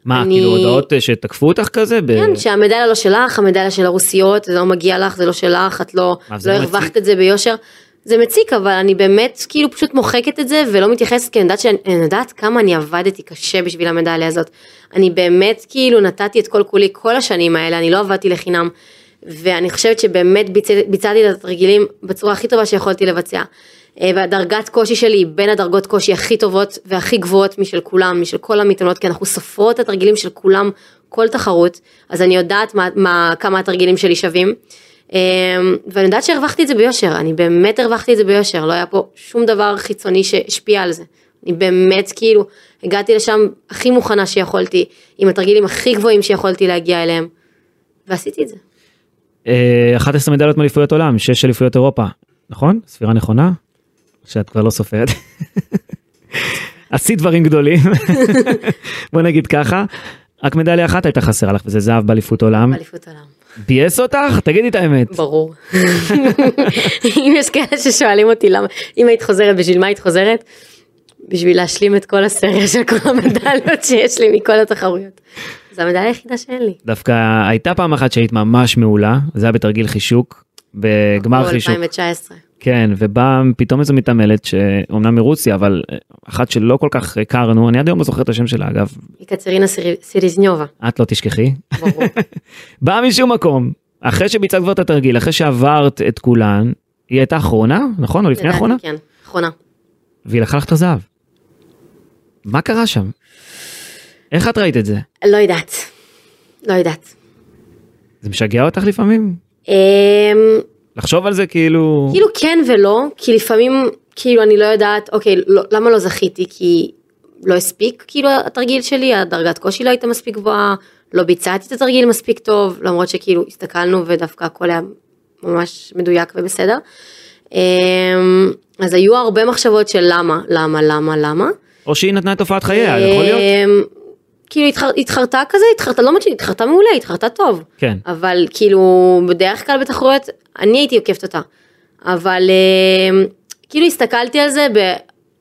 S2: מה,
S3: אני-
S2: כאילו הודעות אה, שתקפו אותך כזה? ב...
S3: כן שהמדליה לא שלך, המדליה של הרוסיות, זה לא מגיע לך, זה לא שלך, את לא, לא
S2: לא
S3: הרווחת? את זה ביושר. זה מציק אבל אני באמת כאילו פשוט מוחקת את זה ולא מתייחסת כי אני יודעת שאני אני יודעת כמה אני עבדתי קשה בשביל המדליה הזאת. אני באמת כאילו נתתי את כל כולי כל השנים האלה, אני לא עבדתי לחינם. ואני חושבת שבאמת ביצע, ביצעתי את התרגילים בצורה הכי טובה שיכולתי לבצע. אה, והדרגת קושי שלי היא בין הדרגות קושי הכי טובות והכי גבוהות משל כולם, משל כל המתאמנות, כי אנחנו סופרות את התרגילים של כולם כל תחרות, אז אני יודעת מה, מה, כמה התרגילים שלי שווים. אה, ואני יודעת שהרווחתי את זה ביושר, אני באמת הרווחתי את זה ביושר, לא היה פה שום דבר חיצוני שהשפיע על זה. אני באמת כאילו הגעתי לשם הכי מוכנה שיכולתי, עם התרגילים הכי גבוהים שיכולתי להגיע אליהם, ועשיתי את זה.
S2: אה, 11 מדליות מאליפויות עולם, 6 אליפויות אירופה, נכון? ספירה נכונה? שאת כבר לא סופרת. עשית דברים גדולים, בוא נגיד ככה. רק מדליה אחת הייתה חסרה לך וזה זהב באליפות עולם.
S3: אליפות עולם.
S2: ביאס אותך? תגידי את האמת.
S3: ברור. אם יש כאלה ששואלים אותי למה, אם היית חוזרת, בשביל מה היית חוזרת? בשביל להשלים את כל הסריה של כל המדליות שיש לי מכל התחרויות. זו המדליה היחידה שאין לי.
S2: דווקא הייתה פעם אחת שהיית ממש מעולה, זה היה בתרגיל חישוק, בגמר חישוק.
S3: 2019.
S2: כן, ובאה פתאום איזו מתעמלת שאומנם מרוסיה, אבל אחת שלא כל כך הכרנו, אני עד היום לא זוכר את השם שלה אגב,
S3: יקצרינה סיר- סיריזניובה,
S2: את לא תשכחי.
S3: ברור. <laughs>
S2: באה משום מקום, אחרי שביצעת כבר את התרגיל, אחרי שעברת את כולן, היא הייתה אחרונה, נכון? או לפני
S3: לדעתי,
S2: האחרונה?
S3: כן, אחרונה.
S2: והיא לקחה לך את הזהב. מה קרה שם? איך את ראית את זה?
S3: לא יודעת. לא יודעת.
S2: זה משגע אותך לפעמים? לחשוב על זה כאילו...
S3: כאילו כן ולא, כי לפעמים כאילו אני לא יודעת, אוקיי, לא, למה לא זכיתי? כי לא הספיק כאילו התרגיל שלי, הדרגת קושי לא הייתה מספיק גבוהה, לא ביצעתי את התרגיל מספיק טוב, למרות שכאילו הסתכלנו ודווקא הכל היה ממש מדויק ובסדר. אמ, אז היו הרבה מחשבות של למה, למה, למה, למה.
S2: או שהיא נתנה את תופעת חייה, יכול להיות?
S3: אמ, כאילו התחר, התחרתה כזה, התחרתה, לא אומרת שהיא התחרתה מעולה, התחרתה טוב.
S2: כן.
S3: אבל כאילו בדרך כלל בתחרויות אני הייתי עוקפת אותה. אבל אמ, כאילו הסתכלתי על זה, ב...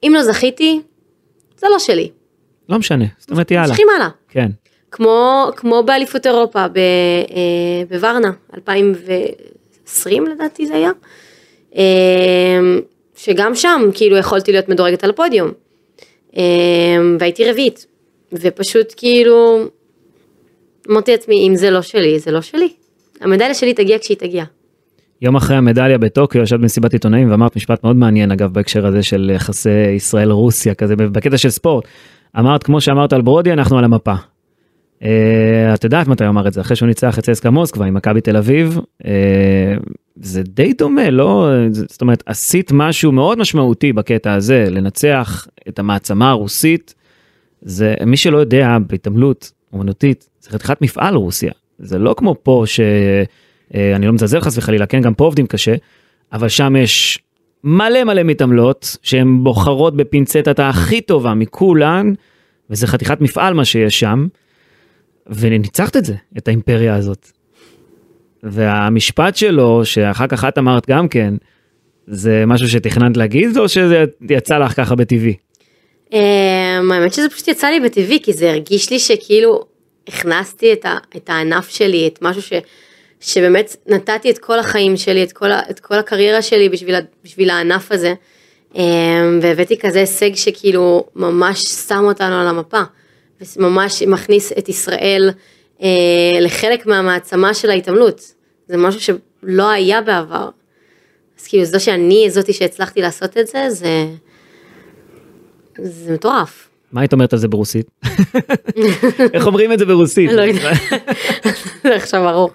S3: אם לא זכיתי, זה לא שלי.
S2: לא משנה, זאת אומרת יאללה.
S3: ממשיכים הלאה.
S2: כן.
S3: כמו, כמו באליפות אירופה ב, אה, בוורנה, 2020 לדעתי זה היה. אה, שגם שם כאילו יכולתי להיות מדורגת על הפודיום. אה, והייתי רביעית. ופשוט כאילו אמרתי לעצמי אם זה לא שלי זה לא שלי. המדליה שלי תגיע כשהיא תגיע.
S2: יום אחרי המדליה בטוקיו ישבת במסיבת עיתונאים ואמרת משפט מאוד מעניין אגב בהקשר הזה של יחסי ישראל רוסיה כזה בקטע של ספורט. אמרת כמו שאמרת על ברודי אנחנו על המפה. Uh, את יודעת מתי אמר את זה אחרי שהוא ניצח את צסקה מוסקבה עם מכבי תל אביב uh, זה די דומה לא זאת אומרת עשית משהו מאוד משמעותי בקטע הזה לנצח את המעצמה הרוסית. זה מי שלא יודע בהתעמלות אומנותית זה חתיכת מפעל רוסיה זה לא כמו פה ש... אה, אני לא מזלזל חס וחלילה, כן, גם פה עובדים קשה, אבל שם יש מלא מלא מתעמלות שהן בוחרות בפינצטת הכי טובה מכולן, וזה חתיכת מפעל מה שיש שם, וניצחת את זה, את האימפריה הזאת. והמשפט שלו, שאחר כך את אמרת גם כן, זה משהו שתכננת להגיד, או שזה יצא לך ככה בטבעי?
S3: אמ, האמת שזה פשוט יצא לי בטבעי כי זה הרגיש לי שכאילו הכנסתי את הענף שלי, את משהו ש, שבאמת נתתי את כל החיים שלי, את כל, את כל הקריירה שלי בשביל, בשביל הענף הזה. אמ, והבאתי כזה הישג שכאילו ממש שם אותנו על המפה. וממש מכניס את ישראל אה, לחלק מהמעצמה של ההתעמלות. זה משהו שלא היה בעבר. אז כאילו זה שאני זאתי שהצלחתי לעשות את זה, זה... זה מטורף.
S2: מה היית אומרת על זה ברוסית? <laughs> איך אומרים את זה ברוסית?
S3: לא יודעת. <laughs> זה עכשיו ארוך.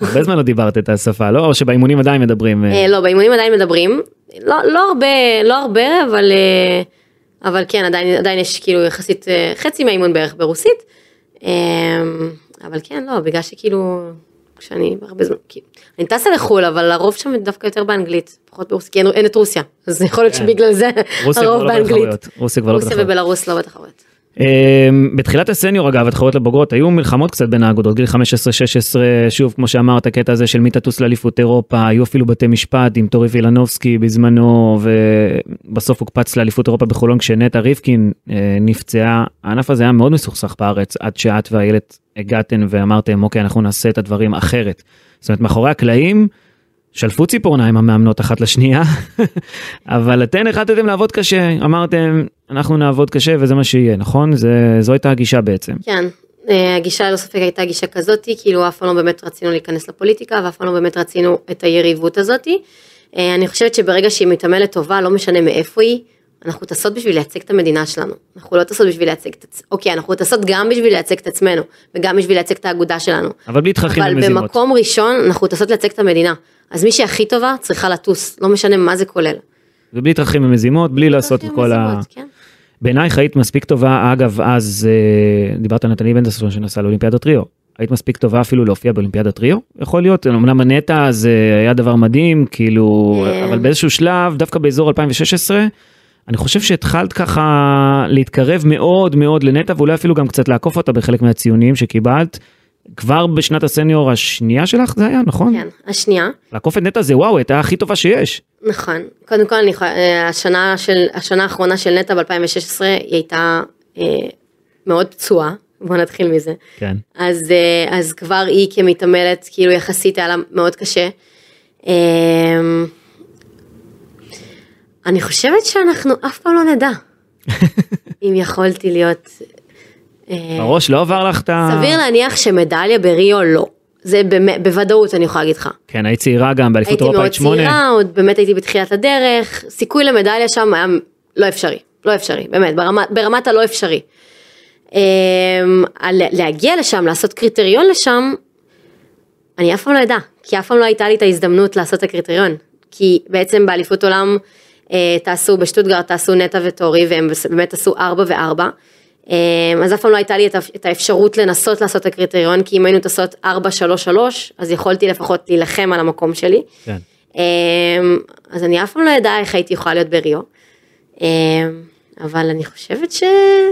S2: הרבה זמן לא דיברת את השפה, לא? או שבאימונים עדיין מדברים? אה,
S3: אה, לא, באימונים עדיין מדברים. לא, לא הרבה, לא הרבה, אבל, אה, אבל כן, עדיין, עדיין יש כאילו יחסית חצי מהאימון בערך ברוסית. אבל כן, לא, בגלל שכאילו, כשאני הרבה זמן, כאילו, אני טסה לחו"ל, אבל הרוב שם דווקא יותר באנגלית, פחות ברוסית, כי אין, אין את רוסיה, אז יכול להיות
S2: כן.
S3: שבגלל זה הרוב
S2: לא
S3: באנגלית.
S2: רוסיה לא.
S3: ובלרוס לא בתחרויות.
S2: אמ, בתחילת הסניור אגב התחרויות לבוגרות היו מלחמות קצת בין האגודות גיל 15-16 שוב כמו שאמרת הקטע הזה של מי תטוס לאליפות אירופה היו אפילו בתי משפט עם טורי וילנובסקי בזמנו ובסוף הוקפץ לאליפות אירופה בחולון כשנטע ריבקין אה, נפצעה הענף הזה היה מאוד מסוכסך בארץ עד שאת ואיילת הגעתן ואמרתם אוקיי אנחנו נעשה את הדברים אחרת. זאת אומרת מאחורי הקלעים שלפו ציפורניים המאמנות אחת לשנייה, <laughs> אבל אתן החלטתם לעבוד קשה, אמרתם אנחנו נעבוד קשה וזה מה שיהיה, נכון? זה, זו הייתה הגישה בעצם.
S3: כן, אה, הגישה ללא ספק הייתה גישה כזאתי, כאילו אף פעם לא באמת רצינו להיכנס לפוליטיקה ואף פעם לא באמת רצינו את היריבות הזאתי. אה, אני חושבת שברגע שהיא מתעמלת טובה, לא משנה מאיפה היא, אנחנו טסות בשביל לייצג את המדינה שלנו. אנחנו לא טסות בשביל לייצג את עצמנו, אוקיי, אנחנו טסות גם בשביל לייצג את עצמנו, וגם בשביל לייצג את האגודה שלנו.
S2: אבל בלי תככים
S3: אבל
S2: ומזימות.
S3: במקום ראשון אנחנו טסות לייצג את המדינה. אז מי שהכי טובה צריכה לטוס, לא משנה מה זה כולל.
S2: ובלי תככים ומזימות, בלי לעשות את כל ה...
S3: כן.
S2: בעינייך היית מספיק טובה, אגב, אז אה, דיברת על נתניה בנדסון שנסע לאולימפיאדת טריו. היית מספיק טובה אפילו להופיע באולימפיאדת טריו? יכול להיות, אמנם הנטע זה היה דבר מדהים, כאילו,
S3: כן.
S2: אבל באיזשהו שלב, דווקא באזור 2016, אני חושב שהתחלת ככה להתקרב מאוד מאוד לנטע, ואולי אפילו גם קצת לעקוף אותה בחלק מהציונים שקיבלת. כבר בשנת הסניור השנייה שלך זה היה, נכון?
S3: כן, השנייה.
S2: לעקוף את נטע זה וואו, הייתה הכי טובה שיש.
S3: נכון, קודם כל אני אה, השנה של, השנה האחרונה של נטע ב-2016 היא הייתה אה, מאוד פצועה, בוא נתחיל מזה.
S2: כן.
S3: אז, אה, אז כבר היא כמתעמלת, כאילו יחסית היה לה מאוד קשה. אה, אני חושבת שאנחנו אף פעם לא נדע. <laughs> אם יכולתי להיות... אה,
S2: בראש לא עבר לך את ה...
S3: סביר להניח שמדליה בריו לא. זה באמת, בוודאות אני יכולה להגיד לך.
S2: כן, היית צעירה גם באליפות
S3: הייתי
S2: אירופה
S3: מאוד
S2: היית שמונה.
S3: צעירה, עוד באמת הייתי בתחילת הדרך, סיכוי למדליה שם היה לא אפשרי, לא אפשרי, באמת, ברמה, ברמת הלא אפשרי. אמ, להגיע לשם, לעשות קריטריון לשם, אני אף פעם לא אדע, כי אף פעם לא הייתה לי את ההזדמנות לעשות את הקריטריון. כי בעצם באליפות עולם אה, טסו בשטוטגרד, טסו נטע וטורי, והם באמת עשו ארבע וארבע. אה, אז אף פעם לא הייתה לי את האפשרות לנסות לעשות את הקריטריון, כי אם היינו טסות ארבע, שלוש, שלוש, אז יכולתי לפחות להילחם על המקום שלי.
S2: כן.
S3: אמ, אז אני אף פעם לא אדע איך הייתי יכולה להיות בריו. אמ, אבל אני חושבת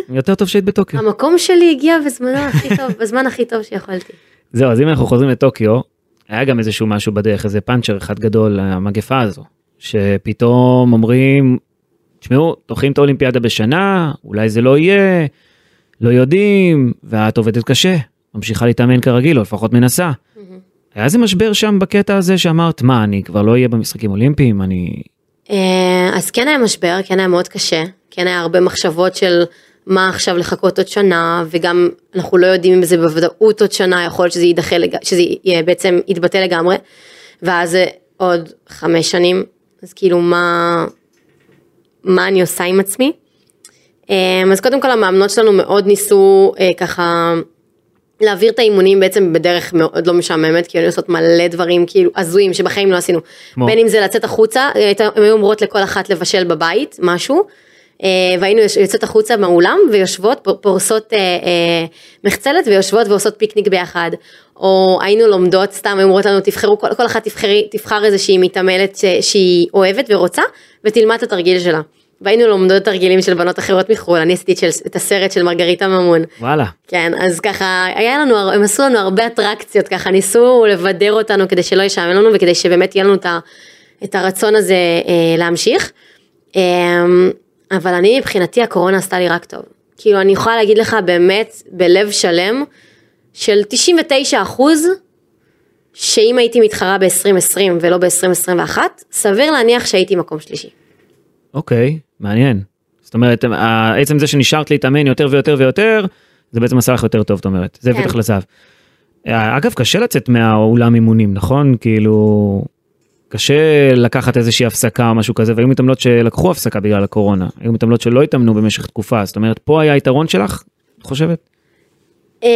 S2: יותר טוב שהיית בטוקיו.
S3: שהמקום שלי הגיע בזמנו הכי טוב, <laughs> בזמן הכי טוב שיכולתי.
S2: זהו, אז אם אנחנו חוזרים לטוקיו, היה גם איזשהו משהו בדרך, איזה פאנצ'ר אחד גדול, המגפה הזו, שפתאום אומרים, תשמעו, דוחים את האולימפיאדה בשנה, אולי זה לא יהיה, לא יודעים, ואת עובדת קשה, ממשיכה להתאמן כרגיל, או לפחות מנסה. היה איזה משבר שם בקטע הזה שאמרת, מה, אני כבר לא אהיה במשחקים אולימפיים, אני...
S3: אה, אז כן היה משבר, כן היה מאוד קשה, כן היה הרבה מחשבות של מה עכשיו לחכות עוד שנה, וגם אנחנו לא יודעים אם זה בוודאות עוד שנה, יכול להיות שזה יידחה, לג... שזה יהיה בעצם יתבטא לגמרי, ואז עוד חמש שנים, אז כאילו מה, מה אני עושה עם עצמי. אה, אז קודם כל המאמנות שלנו מאוד ניסו אה, ככה להעביר את האימונים בעצם בדרך מאוד לא משעממת, כי היו עושות מלא דברים כאילו הזויים שבחיים לא עשינו.
S2: כמו?
S3: בין אם זה לצאת החוצה, הייתה- הן היו אומרות לכל אחת לבשל בבית משהו, אה, והיינו יוצ- יוצאות החוצה מהאולם ויושבות, פורסות אה, אה, מחצלת ויושבות ועושות פיקניק ביחד. או היינו לומדות, סתם היו אומרות לנו תבחרו, כל, כל אחת תבחרי, תבחר איזושהי מתעמלת שהיא אוהבת ורוצה, ותלמד את התרגיל שלה. והיינו לומדות תרגילים של בנות אחרות מחו"ל, אני עשיתי את, הסרט של מרגריטה ממון.
S2: וואלה,
S3: כן, אז ככה, היה לנו, הם עשו לנו הרבה אטרקציות, ככה ניסו לבדר אותנו כדי שלא ישעמם לנו וכדי שבאמת יהיה לנו את, ה, את הרצון הזה אה, להמשיך. אה, אבל אני מבחינתי הקורונה עשתה לי רק טוב. כאילו אני יכולה להגיד לך באמת בלב שלם של 99 אחוז שאם הייתי מתחרה ב-2020 ולא ב-2021, סביר להניח שהייתי מקום שלישי.
S2: אוקיי, מעניין. זאת אומרת, ה- עצם זה שנשארת להתאמן יותר ויותר ויותר, זה בעצם עשה לך יותר טוב, את אומרת. זה
S3: כן.
S2: הביא אותך לזהב. אה, אגב, קשה לצאת מהאולם אימונים, נכון? כאילו, קשה לקחת איזושהי הפסקה או משהו כזה, והיו מתעמלות שלקחו הפסקה בגלל הקורונה. היו מתעמלות שלא התאמנו במשך תקופה, זאת אומרת, פה היה יתרון שלך, את חושבת?
S3: אמ,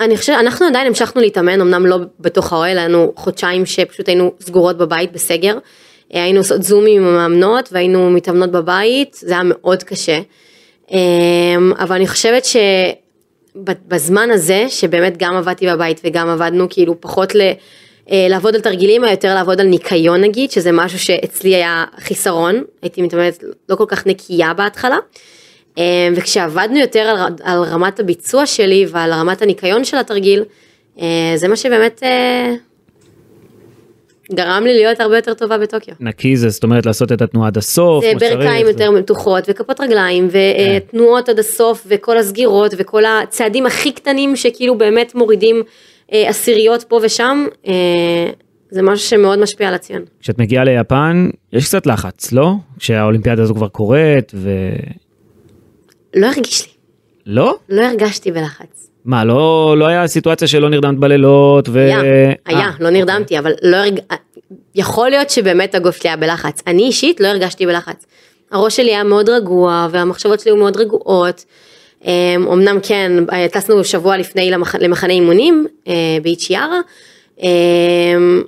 S3: אני חושבת, אנחנו עדיין המשכנו להתאמן, אמנם לא בתוך האוהל, היה לנו חודשיים שפשוט היינו סגורות בבית בסגר. אה, היינו עושות זומים עם המאמנות והיינו מתאמנות בבית, זה היה מאוד קשה. אמ, אבל אני חושבת שבזמן הזה, שבאמת גם עבדתי בבית וגם עבדנו כאילו פחות ל... אה, לעבוד על תרגילים, אלא יותר לעבוד על ניקיון נגיד, שזה משהו שאצלי היה חיסרון, הייתי מתאמנת לא כל כך נקייה בהתחלה. אה, וכשעבדנו יותר על, על רמת הביצוע שלי ועל רמת הניקיון של התרגיל, אה, זה מה שבאמת אה, גרם לי להיות הרבה יותר טובה בטוקיו.
S2: נקי זה, זאת אומרת, לעשות את התנועה עד הסוף,
S3: זה ברכיים יותר מתוחות וכפות רגליים
S2: כן.
S3: ותנועות עד הסוף וכל הסגירות וכל הצעדים הכי קטנים שכאילו באמת מורידים אה, עשיריות פה ושם, אה, זה משהו שמאוד משפיע על הציון.
S2: כשאת מגיעה ליפן, יש קצת לחץ, לא? כשהאולימפיאדה הזו כבר קורית, ו...
S3: לא הרגיש לי,
S2: לא?
S3: לא הרגשתי בלחץ.
S2: מה, לא, לא היה סיטואציה שלא נרדמת בלילות ו...
S3: היה, היה,
S2: אה,
S3: לא נרדמתי, אבל לא הרג... יכול להיות שבאמת הגוף שלי היה בלחץ. אני אישית לא הרגשתי בלחץ. הראש שלי היה מאוד רגוע, והמחשבות שלי היו מאוד רגועות. אמ, אמנם כן, טסנו שבוע לפני למח... למחנה אימונים אה, באיצ'יארה, אמ,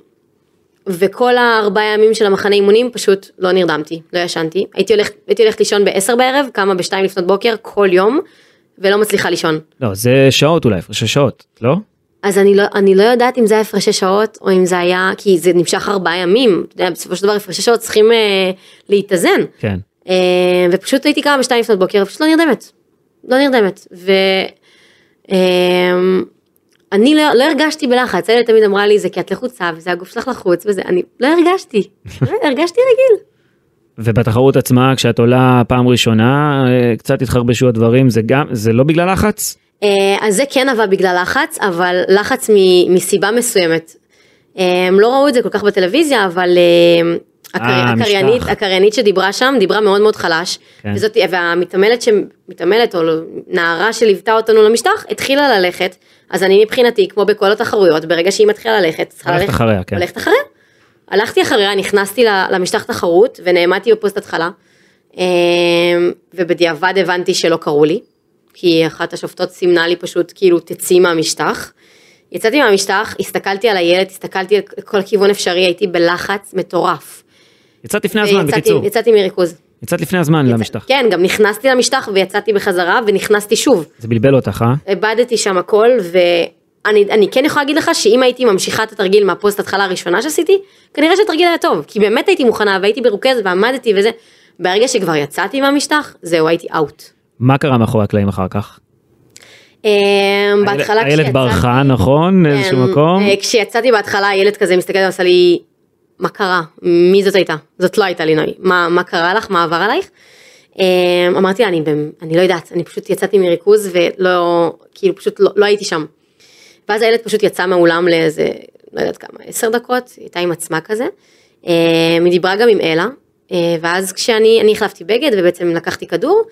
S3: וכל הארבעה ימים של המחנה אימונים פשוט לא נרדמתי, לא ישנתי. הייתי הולכת, הייתי הולכת לישון בעשר בערב, קמה בשתיים לפנות בוקר כל יום, ולא מצליחה לישון.
S2: לא, זה שעות אולי, הפרשי שעות, לא?
S3: אז אני לא, אני לא יודעת אם זה היה הפרשי שעות או אם זה היה כי זה נמשך ארבעה ימים, אתה יודע, בסופו של דבר הפרשי שעות צריכים אה, להתאזן.
S2: כן.
S3: אה, ופשוט הייתי קמה בשתיים לפנות בוקר ופשוט לא נרדמת. לא נרדמת. ו... אה, אני לא, לא הרגשתי בלחץ, אלה תמיד אמרה לי זה כי את לחוצה וזה הגוף שלך לחוץ וזה, אני לא הרגשתי, <laughs> הרגשתי רגיל.
S2: ובתחרות עצמה, כשאת עולה פעם ראשונה, אה, קצת התחרבשו הדברים, זה גם, זה לא בגלל לחץ?
S3: אה, אז זה כן עבד בגלל לחץ, אבל לחץ מ- מסיבה מסוימת. אה, הם לא ראו את זה כל כך בטלוויזיה, אבל הקר- הקריינית. הקריינית שדיברה שם דיברה מאוד מאוד חלש,
S2: כן.
S3: וזאת, והמתעמלת שמתעמלת או נערה שליוותה אותנו למשטח התחילה ללכת, אז אני מבחינתי כמו בכל התחרויות ברגע שהיא מתחילה ללכת, צריכה ללכת,
S2: אחריה, כן.
S3: הולכת אחריה. הלכתי אחריה, נכנסתי למשטח תחרות ונעמדתי בפוסט התחלה, אמ, ובדיעבד הבנתי שלא קראו לי, כי אחת השופטות סימנה לי פשוט כאילו תצאי מהמשטח. יצאתי מהמשטח, הסתכלתי על הילד, הסתכלתי על כל כיוון אפשרי, הייתי בלחץ מטורף.
S2: יצאת לפני הזמן, בקיצור.
S3: יצאתי מריכוז.
S2: יצאת לפני הזמן
S3: יצא-
S2: למשטח.
S3: כן, גם נכנסתי למשטח ויצאתי בחזרה ונכנסתי שוב.
S2: זה בלבל אותך, אה?
S3: איבדתי שם הכל ואני אני כן יכולה להגיד לך שאם הייתי ממשיכה את התרגיל מהפוסט התחלה הראשונה שעשיתי, כנראה שהתרגיל היה טוב, כי באמת הייתי מוכנה והייתי מרוכזת ועמדתי וזה. ברגע שכבר יצאתי מהמשטח, זהו, הייתי אאוט.
S2: מה קרה מאחורי הקלעים אחר כך?
S3: אמ, בהתחלה
S2: הילד
S3: כשיצאתי-
S2: ברחה, נכון?
S3: כן,
S2: איזשהו מקום?
S3: אה, כשיצאתי בהתחלה הילד כזה מסתכל ועשה לי, מה קרה? מי זאת הייתה? זאת לא הייתה לי נוי. מה, מה קרה לך? מה עבר עלייך? אמ, אמרתי לה, אני, אני לא יודעת, אני פשוט יצאתי מריכוז ולא, כאילו פשוט לא, לא הייתי שם. ואז הילד פשוט יצא מהאולם לאיזה, לא יודעת כמה, עשר דקות, היא הייתה עם עצמה כזה. אמ, היא דיברה גם עם אלה, אה, ואז כשאני אני החלפתי בגד ובעצם לקחתי כדור,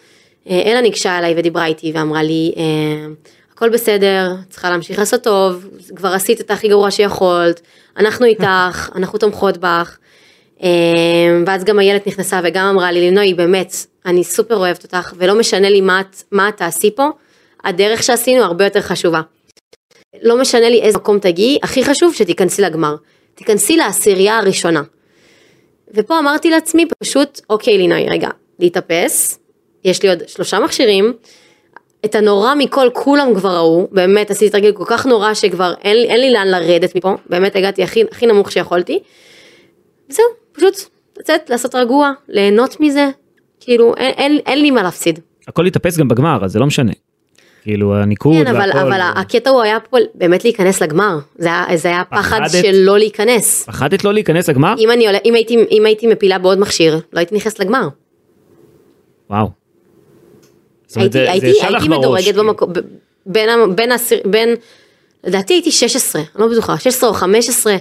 S3: אה, אלה ניגשה אליי ודיברה איתי ואמרה לי, אה, הכל בסדר, צריכה להמשיך לעשות טוב, כבר עשית את הכי גרוע שיכולת, אנחנו איתך, <laughs> אנחנו תומכות בך. אה, ואז גם איילת נכנסה וגם אמרה לי, לינוי, באמת, אני סופר אוהבת אותך, ולא משנה לי מה, מה תעשי פה, הדרך שעשינו הרבה יותר חשובה. לא משנה לי איזה מקום תגיעי, הכי חשוב שתיכנסי לגמר. תיכנסי לעשירייה הראשונה. ופה אמרתי לעצמי פשוט, אוקיי לינוי, רגע, להתאפס, יש לי עוד שלושה מכשירים, את הנורא מכל כולם כבר ראו, באמת עשיתי תרגיל כל כך נורא שכבר אין, אין לי לאן לרדת מפה, באמת הגעתי הכי, הכי נמוך שיכולתי. זהו, פשוט לצאת, לעשות רגוע, ליהנות מזה, כאילו אין, אין, אין לי מה להפסיד.
S2: הכל התאפס גם בגמר, אז זה לא משנה. כאילו הניקוד
S3: כן, אבל,
S2: והכל.
S3: אבל הקטע הוא היה פה באמת להיכנס לגמר, זה היה, זה היה פחד? של לא להיכנס.
S2: פחדת לא להיכנס לגמר?
S3: אם, אני, אם, הייתי, אם הייתי מפילה בעוד מכשיר, לא הייתי נכנסת לגמר.
S2: וואו. אומרת,
S3: הייתי,
S2: זה-
S3: הייתי, הייתי מדורגת
S2: כאילו.
S3: במקום, בין, בין, בין, לדעתי הייתי 16, אני לא בטוחה, 16 או 15,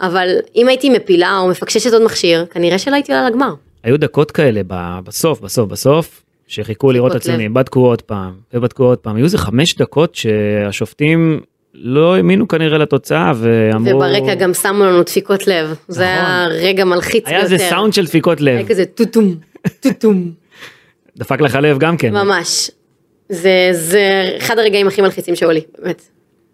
S3: אבל אם הייתי מפילה או מפקששת עוד מכשיר, כנראה שלא הייתי עולה לגמר.
S2: היו דקות כאלה בסוף, בסוף, בסוף, שחיכו לראות את. הציונים, בדקו עוד פעם, ובדקו עוד פעם. היו איזה חמש דקות שהשופטים לא האמינו כנראה לתוצאה, ואמרו...
S3: וברקע גם שמו לנו דפיקות לב, זה היה רגע מלחיץ
S2: נכון. היה איזה
S3: ביותר.
S2: סאונד של דפיקות לב.
S3: היה כזה טוטום, טוטום,
S2: דפק לך לב גם כן.
S3: ממש. זה, זה אחד הרגעים הכי מלחיצים שהיו לי, באמת.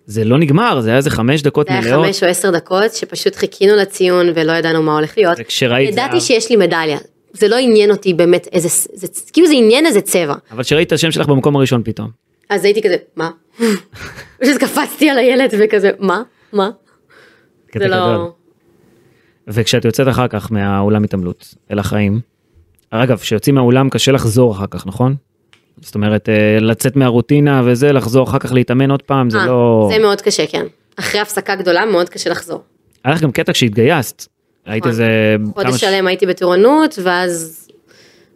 S2: זה לא נגמר, זה היה איזה חמש דקות
S3: זה היה
S2: מלאות.
S3: חמש או עשר דקות שפשוט חיכינו לציון ולא ידענו מה הולך להיות.
S2: וכשראית
S3: ידעתי. שיש לי מדליה, זה לא עניין אותי באמת איזה, זה, כאילו זה עניין איזה צבע.
S2: אבל כשראית את השם שלך במקום הראשון פתאום.
S3: אז הייתי כזה, מה? <laughs> פשוט קפצתי על הילד וכזה, מה? מה? זה. לא...
S2: וכשאת יוצאת אחר כך מהאולם התעמלות אל החיים, אגב, כשיוצאים מהאולם קשה לחזור אחר כך, נכון? זאת אומרת, אה, לצאת מהרוטינה וזה, לחזור אחר כך להתאמן עוד פעם, זה
S3: אה,
S2: לא...
S3: זה מאוד קשה, כן. אחרי הפסקה גדולה מאוד קשה לחזור.
S2: היה לך גם קטע כשהתגייסת. היית
S3: נכון.
S2: איזה...
S3: חודש שלם הייתי בטירונות, ואז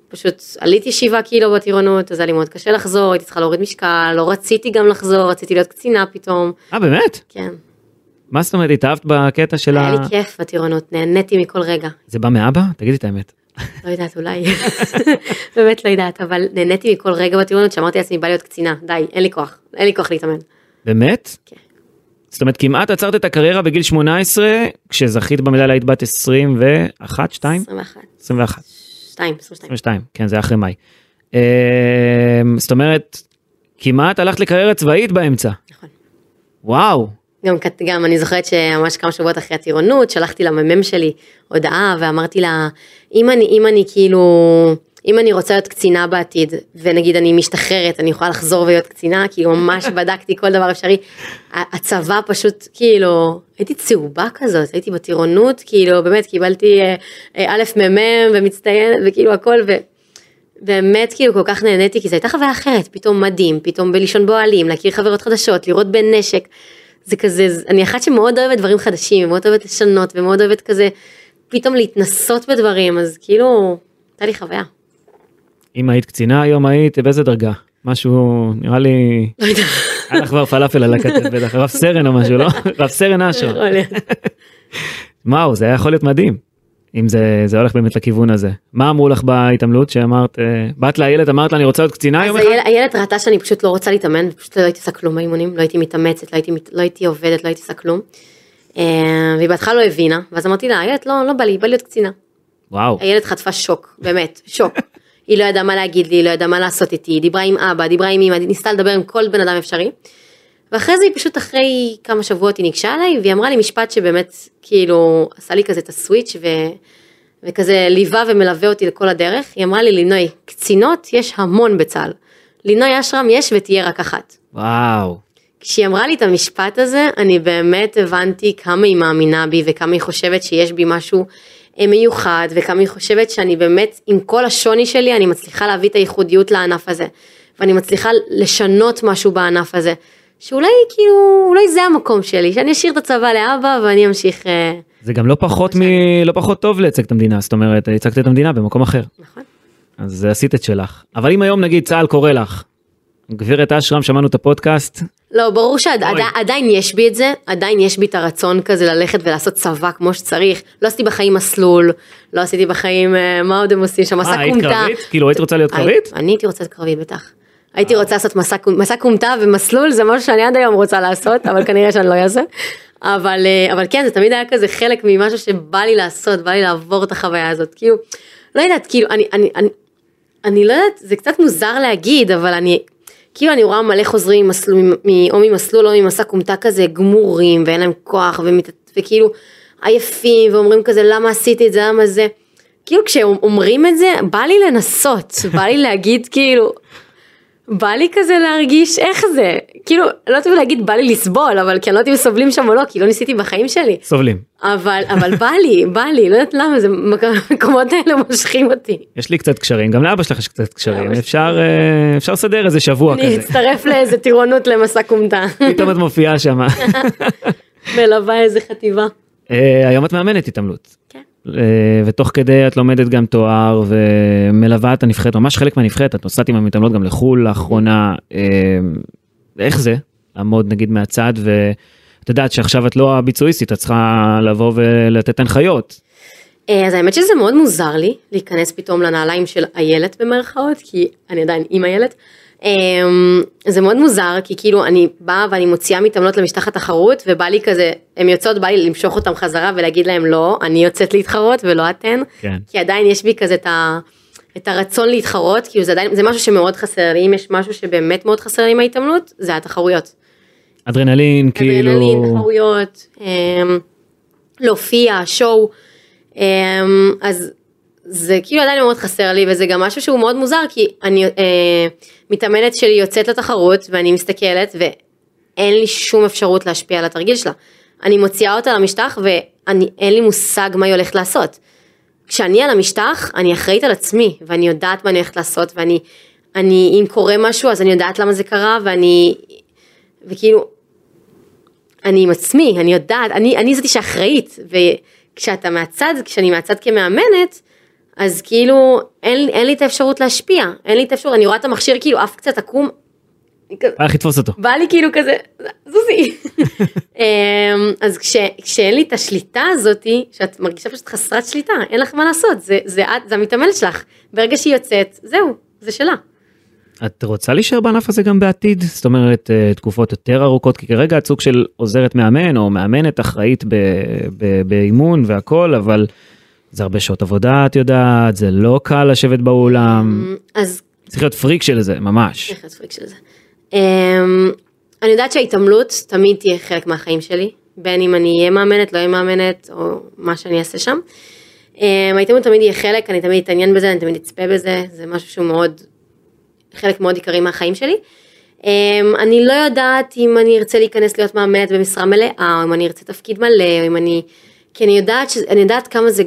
S3: פשוט עליתי שבעה קילו בטירונות, אז היה לי מאוד קשה לחזור, הייתי צריכה להוריד משקל, לא רציתי גם לחזור, רציתי להיות קצינה פתאום,
S2: אה, באמת?
S3: כן.
S2: מה זאת אומרת, התאהבת בקטע של
S3: היה
S2: ה...
S3: לי כיף בטירונות, נהניתי מכל רגע.
S2: זה בא מאבא? תגידי את האמת.
S3: לא יודעת, אולי, <laughs> באמת לא יודעת, אבל נהניתי מכל רגע בטירונות, שאמרתי לעצמי, בא להיות קצינה, די, אין לי כוח, אין לי כוח להתאמן.
S2: באמת?
S3: כן.
S2: זאת אומרת, כמעט עצרת את הקריירה בגיל 18, כשזכית במדליה היית בת 21, 2?
S3: 21,
S2: 21.
S3: 2, 22.
S2: 22, כן, זה אחרי מאי. אה, זאת אומרת, כמעט הלכת לקריירה צבאית באמצע.
S3: נכון.
S2: וואו,
S3: גם, גם אני זוכרת שממש כמה שבועות אחרי הטירונות שלחתי למ"מ שלי הודעה ואמרתי לה אם אני אם אני כאילו אם אני רוצה להיות קצינה בעתיד ונגיד אני משתחררת אני יכולה לחזור ולהיות קצינה כאילו ממש בדקתי כל דבר אפשרי. הצבא פשוט כאילו הייתי צהובה כזאת הייתי בטירונות כאילו באמת קיבלתי אה, אה, א' מ"מ ומצטיינת וכאילו הכל. ו... באמת כאילו כל כך נהניתי כי זו הייתה חוויה אחרת פתאום מדהים פתאום בלישון באוהלים להכיר חברות חדשות לראות בנשק. זה כזה זה- אני אחת שמאוד אוהבת דברים חדשים מאוד אוהבת לשנות ומאוד אוהבת כזה פתאום להתנסות בדברים אז כאילו הייתה לי חוויה.
S2: אם היית קצינה היום היית באיזה דרגה? משהו, נראה לי. <laughs> היה לך כבר פלאפל על הכתף, בטח רב סרן או משהו, לא? רב סרן אשר. <laughs> וואו, זה היה יכול להיות מדהים. אם זה, זה הולך באמת לכיוון הזה. מה אמרו לך בהתעמלות שאמרת, אה, באת לאיילת, אמרת לה אני רוצה להיות קצינה
S3: אז
S2: יום אחד?
S3: איילת- איילת ראתה שאני פשוט לא רוצה להתאמן, פשוט לא הייתי עושה כלום באימונים, לא הייתי מתאמצת, לא הייתי, לא הייתי עובדת, לא הייתי עושה כלום. אה, והיא בהתחלה לא הבינה, ואז אמרתי לה, איילת, לא, לא בא לי, בא להיות קצינה.
S2: וואו,
S3: איילת חטפה שוק, באמת, שוק. היא לא ידעה מה להגיד לי, היא לא ידעה מה לעשות איתי, היא דיברה עם אבא, דיברה עם אמא, ניסתה לדבר עם כל בן אדם אפשרי. ואחרי זה היא פשוט אחרי כמה שבועות היא ניגשה אליי והיא אמרה לי משפט שבאמת כאילו עשה לי כזה את הסוויץ' ו... וכזה ליווה ומלווה אותי לכל הדרך. היא אמרה לי לינוי, קצינות יש המון בצה"ל. לינוי אשרם יש ותהיה רק אחת.
S2: וואו,
S3: כשהיא אמרה לי את המשפט הזה, אני באמת הבנתי כמה היא מאמינה בי וכמה היא חושבת שיש בי משהו אה, מיוחד וכמה היא חושבת שאני באמת, עם כל השוני שלי, אני מצליחה להביא את הייחודיות לענף הזה. ואני מצליחה לשנות משהו בענף הזה. שאולי כאילו, אולי זה המקום שלי, שאני אשאיר את הצבא לאבא ואני אמשיך, אה,
S2: זה גם לא פחות מ... לא פחות טוב לייצג את המדינה, זאת אומרת, ייצגת את המדינה במקום אחר.
S3: נכון?
S2: אז עשית את שלך. אבל אם היום נגיד צה"ל קורא לך, גברת אשרם, שמענו את הפודקאסט,
S3: לא, ברור שעדיין
S2: אוי.
S3: יש בי את זה, עדיין יש בי את הרצון כזה ללכת ולעשות צבא כמו שצריך. לא עשיתי בחיים מסלול, לא עשיתי בחיים, אה, מה עוד הם עושים שם, מסע
S2: אה, היית
S3: כומתה.
S2: קרבית? כאילו היית רוצה להיות
S3: הי-
S2: קרבית?
S3: אני הייתי רוצה להיות קרבית בטח. הייתי רוצה לעשות מסע כומ- מסע כומתה ומסלול, זה משהו שאני עד היום רוצה לעשות, אבל כנראה שאני לא אעשה. אבל, אה, אבל כן, זה תמיד היה כזה חלק ממשהו שבא לי לעשות, בא לי לעבור את החוויה הזאת. כאילו, לא יודעת, כאילו, אני, אני, אני, אני לא יודעת, זה קצת מוזר להגיד, אבל אני, כאילו אני רואה מלא חוזרים ממסלול, או ממסלול או ממסע כומתה כזה גמורים ואין להם כוח ומת, וכאילו עייפים ואומרים כזה למה עשיתי את זה, למה זה. כאילו כשאומרים את זה, בא לי לנסות, בא לי להגיד כאילו, בא לי כזה להרגיש איך זה, כאילו, לא טוב להגיד בא לי לסבול, אבל כי אני לא יודעת אם סובלים שם או לא, כי לא ניסיתי בחיים שלי.
S2: סובלים.
S3: אבל, אבל בא לי, בא לי, לא יודעת למה, זה המקומות האלה מושכים אותי.
S2: יש לי קצת קשרים, גם לאבא שלך יש קצת קשרים. אפשר אה, אפשר לסדר איזה שבוע
S3: אני
S2: כזה.
S3: אצטרף לאיזה טירונות למסע כומתה,
S2: פתאום את מופיעה שם. <laughs>
S3: מלווה איזה חטיבה.
S2: אה, היום את מאמנת התעמלות.
S3: כן.
S2: אה, ותוך כדי את לומדת גם תואר ומלווה את הנבחרת, ממש חלק מהנבחרת, את נוסעת עם המתעמלות גם לחו"ל לאחרונה. אה, איך זה? לעמוד נגיד מהצד ואת יודעת שעכשיו את לא הביצועיסטית, את צריכה לבוא ולתת הנחיות.
S3: אה, אז האמת שזה מאוד מוזר לי להיכנס פתאום לנעליים של איילת במרכאות, כי אני עדיין עם איילת. אה, זה מאוד מוזר, כי כאילו אני באה ואני מוציאה מתעמלות למשטח התחרות, ובא לי כזה, הן יוצאות, בא לי למשוך אותן חזרה ולהגיד להם לא, אני יוצאת להתחרות ולא אתן.
S2: כן.
S3: כי עדיין יש בי כזה את, ה, את הרצון להתחרות, כאילו זה עדיין, זה משהו שמאוד חסר לי, אם יש משהו שבאמת מאוד חסר לי מההתעמלות, זה התחרויות.
S2: אדרנלין, כאילו...
S3: אדרנלין, תחרויות, אמ, להופיע, שואו, אמ, אז זה כאילו עדיין מאוד חסר לי וזה גם משהו שהוא מאוד מוזר כי אני אה, מתאמנת שלי יוצאת לתחרות ואני מסתכלת ואין לי שום אפשרות להשפיע על התרגיל שלה. אני מוציאה אותה למשטח ואין לי מושג מה היא הולכת לעשות. כשאני על המשטח אני אחראית על עצמי ואני יודעת מה אני הולכת לעשות ואני אני אם קורה משהו אז אני יודעת למה זה קרה ואני וכאילו אני עם עצמי, אני יודעת, אני, אני זאתי שאחראית, וכשאתה מהצד, כשאני מהצד כמאמנת, אז כאילו אין, אין לי את האפשרות להשפיע, אין לי את האפשרות, אני רואה את המכשיר כאילו עף קצת עקום,
S2: בא לך לתפוס אותו.
S3: בא לי כאילו כזה, זוזי. <laughs> אמ, אז כש, כשאין לי את השליטה הזאתי, שאת מרגישה פשוט חסרת שליטה, אין לך מה לעשות, זה, זה, זה המתעמלת שלך, ברגע שהיא יוצאת, זהו, זה שלה.
S2: את רוצה להישאר בענף הזה גם בעתיד? זאת אומרת, אה, תקופות יותר ארוכות, כי כרגע את סוג של עוזרת מאמן או מאמנת אחראית באימון והכל, אבל זה הרבה שעות עבודה, את יודעת, זה לא קל לשבת באולם,
S3: אז
S2: צריך להיות פריק של זה, ממש.
S3: איך פריק של זה. Um, אני יודעת שההתעמלות תמיד תהיה חלק מהחיים שלי, בין אם אני אהיה מאמנת, לא אהיה מאמנת, או מה שאני אעשה שם. Um, ההתעמלות תמיד יהיה חלק, אני תמיד אתעניין בזה, אני תמיד אצפה בזה, זה משהו שהוא מאוד, חלק מאוד עיקרי מהחיים שלי. Um, אני לא יודעת אם אני ארצה להיכנס להיות מאמנת במשרה מלאה, או אם אני ארצה תפקיד מלא, או אם אני, כי אני יודעת, ש... אני יודעת כמה זה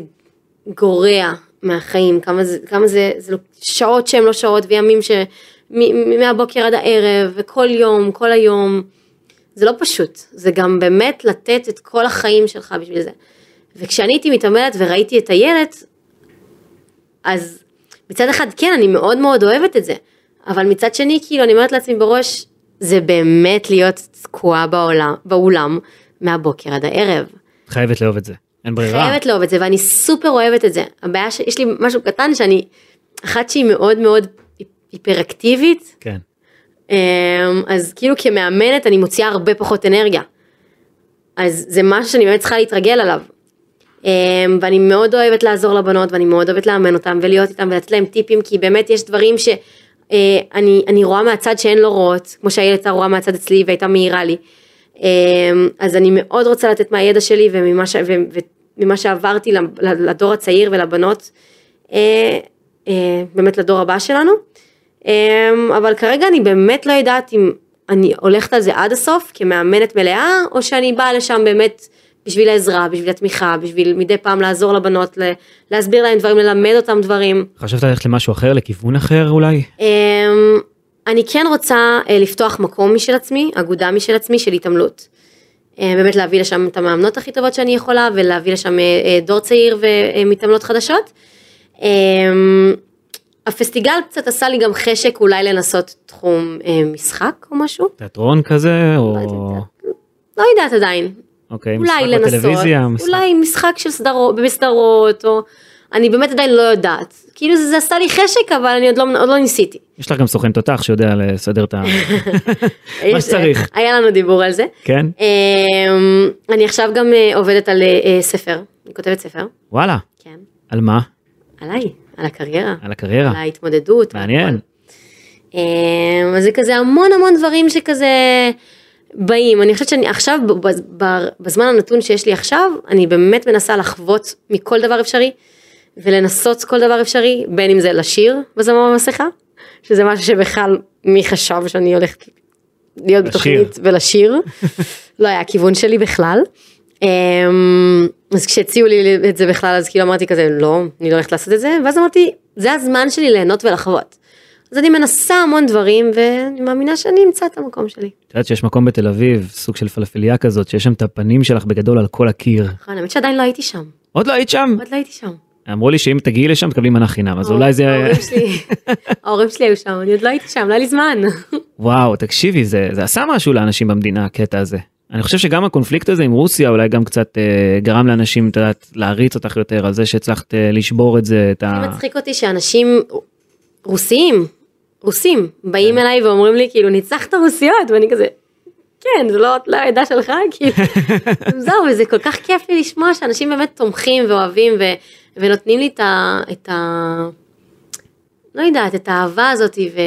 S3: גורע מהחיים, כמה זה, כמה זה, זה שעות שהן לא שעות וימים ש... מהבוקר עד הערב וכל יום, כל היום. זה לא פשוט, זה גם באמת לתת את כל החיים שלך בשביל זה. וכשאני הייתי מתעמלת וראיתי את הילד, אז מצד אחד כן, אני מאוד מאוד אוהבת את זה, אבל מצד שני, כאילו, אני אומרת לעצמי בראש, זה באמת להיות תקועה באולם מהבוקר עד הערב.
S2: חייבת לאהוב את זה. אין ברירה.
S3: חייבת לאהוב את זה ואני סופר אוהבת את זה. הבעיה שיש לי משהו קטן שאני אחת שהיא מאוד מאוד היפראקטיבית
S2: כן.
S3: אמ, אז כאילו כמאמנת אני מוציאה הרבה פחות אנרגיה. אז זה משהו שאני באמת צריכה להתרגל עליו. אמ, ואני מאוד אוהבת לעזור לבנות ואני מאוד אוהבת לאמן אותם ולהיות איתם ולתת להם טיפים כי באמת יש דברים שאני אני רואה מהצד שהן לא רואות כמו שהילד רואה מהצד אצלי והייתה מעירה לי. אמ, אז אני מאוד רוצה לתת מהידע שלי וממה, ש, ו, וממה שעברתי לדור הצעיר ולבנות אה, אה, באמת לדור הבא שלנו. אמ, אבל כרגע אני באמת לא יודעת אם אני הולכת על זה עד הסוף כמאמנת מלאה, או שאני באה לשם באמת בשביל העזרה, בשביל התמיכה, בשביל מדי פעם לעזור לבנות, להסביר להם דברים, ללמד אותם דברים.
S2: חשבת ללכת למשהו אחר, לכיוון אחר אולי?
S3: אני כן רוצה אה, לפתוח מקום משל עצמי, אגודה משל עצמי של התעמלות. אה, באמת להביא לשם את המאמנות הכי טובות שאני יכולה ולהביא לשם אה, דור צעיר ומתעמלות חדשות. הפסטיגל קצת עשה לי גם חשק אולי לנסות תחום משחק או משהו.
S2: תיאטרון כזה או...
S3: לא, לא יודעת עדיין.
S2: אוקיי,
S3: משחק לנסות, בטלוויזיה. משחק. אולי משחק של סדרות, בסדרות או... אני באמת עדיין לא יודעת. כאילו זה, זה עשה לי חשק אבל אני עוד לא, עוד לא ניסיתי.
S2: יש לך גם סוכן תותח שיודע לסדר את ה... <laughs> מה שצריך.
S3: היה לנו דיבור על זה.
S2: כן.
S3: אמ, אני עכשיו גם אה, עובדת על אה, ספר, אני כותבת ספר.
S2: וואלה.
S3: כן.
S2: על מה?
S3: עליי. על הקריירה.
S2: על הקריירה.
S3: על ההתמודדות.
S2: מעניין.
S3: אמ, אז זה כזה המון המון דברים שכזה באים. אני חושבת שאני עכשיו, בזמן הנתון שיש לי עכשיו, אני באמת מנסה לחוות מכל דבר אפשרי, ולנסות כל דבר אפשרי, בין אם זה לשיר בזמר במסכה, שזה משהו שבכלל מי חשב שאני הולכת להיות בתוכנית ולשיר, לא היה הכיוון שלי בכלל. אמ, אז כשהציעו לי את זה בכלל אז כאילו אמרתי כזה לא אני לא הולכת לעשות את זה ואז אמרתי זה הזמן שלי ליהנות ולחוות. אז אני מנסה המון דברים ואני מאמינה שאני אמצא את המקום שלי.
S2: את יודעת שיש מקום בתל אביב סוג של פלאפליה כזאת שיש שם את הפנים שלך בגדול על כל הקיר.
S3: נכון האמת שעדיין לא הייתי שם.
S2: עוד לא היית שם?
S3: עוד לא הייתי שם.
S2: אמרו לי שאם תגיעי לשם תקבלי מנה חינם אז אולי זה
S3: ההורים שלי היו שם אני עוד לא הייתי שם לא היה לי זמן.
S2: וואו תקשיבי זה זה עשה משהו לאנשים במדינה הקטע הזה. אני חושב שגם הקונפליקט הזה עם רוסיה אולי גם קצת אה, גרם לאנשים את יודעת להריץ אותך יותר על זה שהצלחת אה, לשבור את זה את ה...
S3: מצחיק אותי שאנשים רוסיים רוסים באים כן. אליי ואומרים לי כאילו ניצחת רוסיות ואני כזה כן זה לא, לא העדה שלך כאילו <laughs> זהו וזה כל כך כיף לי לשמוע שאנשים באמת תומכים ואוהבים ונותנים לי את ה... את ה... לא יודעת את האהבה הזאתי ו...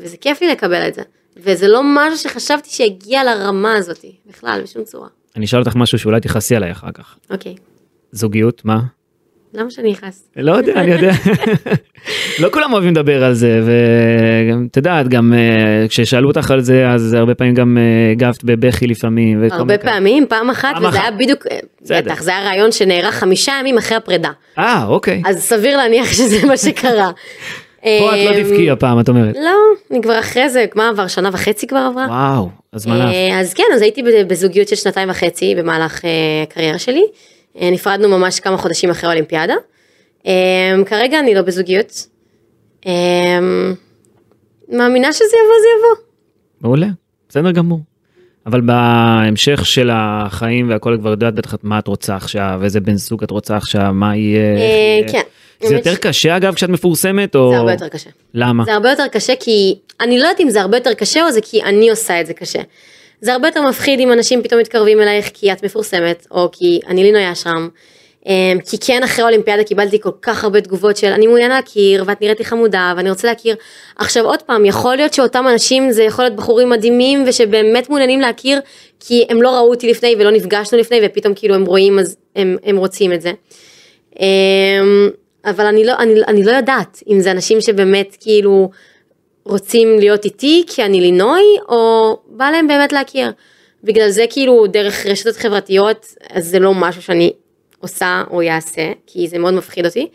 S3: וזה כיף לי לקבל את זה. וזה לא משהו שחשבתי שהגיע לרמה הזאת בכלל בשום צורה.
S2: אני אשאל אותך משהו שאולי תכעסי עליי אחר כך.
S3: אוקיי.
S2: זוגיות מה?
S3: למה שאני אכעס?
S2: לא יודע, אני יודע. <laughs> לא כולם אוהבים לדבר על זה, ואת יודעת, גם uh, כששאלו אותך על זה, אז הרבה פעמים גם uh, הגבת בבכי לפעמים.
S3: הרבה פעמים, פעם אחת, וזה היה בדיוק, אה, בטח, זה היה רעיון שנערך חמישה ימים אחרי הפרידה.
S2: אה, אוקיי.
S3: אז סביר להניח שזה מה שקרה. <laughs>
S2: פה את לא תבכי הפעם את אומרת.
S3: לא, אני כבר אחרי זה, מה עבר שנה וחצי כבר עברה?
S2: וואו, אז מה לך?
S3: אז כן, אז הייתי בזוגיות של שנתיים וחצי במהלך הקריירה שלי. נפרדנו ממש כמה חודשים אחרי האולימפיאדה. כרגע אני לא בזוגיות. מאמינה שזה יבוא זה יבוא.
S2: מעולה, בסדר גמור. אבל בהמשך של החיים והכל כבר יודעת בטח מה את רוצה עכשיו, איזה בן זוג את רוצה עכשיו, מה יהיה.
S3: כן.
S2: זה יותר קשה אגב כשאת מפורסמת או...
S3: זה הרבה יותר קשה.
S2: למה?
S3: זה הרבה יותר קשה כי, אני לא יודעת אם זה הרבה יותר קשה או זה כי אני עושה את זה קשה. זה הרבה יותר מפחיד אם אנשים פתאום מתקרבים אלייך כי את מפורסמת, או כי אני לינוי אשרם. אמ, כי כן אחרי האולימפיאדה קיבלתי כל כך הרבה תגובות של אני מעוניין להכיר ואת נראית לי חמודה ואני רוצה להכיר. עכשיו עוד פעם יכול להיות שאותם אנשים זה יכול להיות בחורים מדהימים ושבאמת מעוניינים להכיר כי הם לא ראו אותי לפני ולא נפגשנו לפני ופתאום כאילו הם רואים אז הם, הם רוצים את זה. אמ, אבל אני לא, אני, אני לא יודעת אם זה אנשים שבאמת כאילו רוצים להיות איתי כי אני לינוי או בא להם באמת להכיר. בגלל זה כאילו דרך רשתות חברתיות אז זה לא משהו שאני עושה או יעשה כי זה מאוד מפחיד אותי.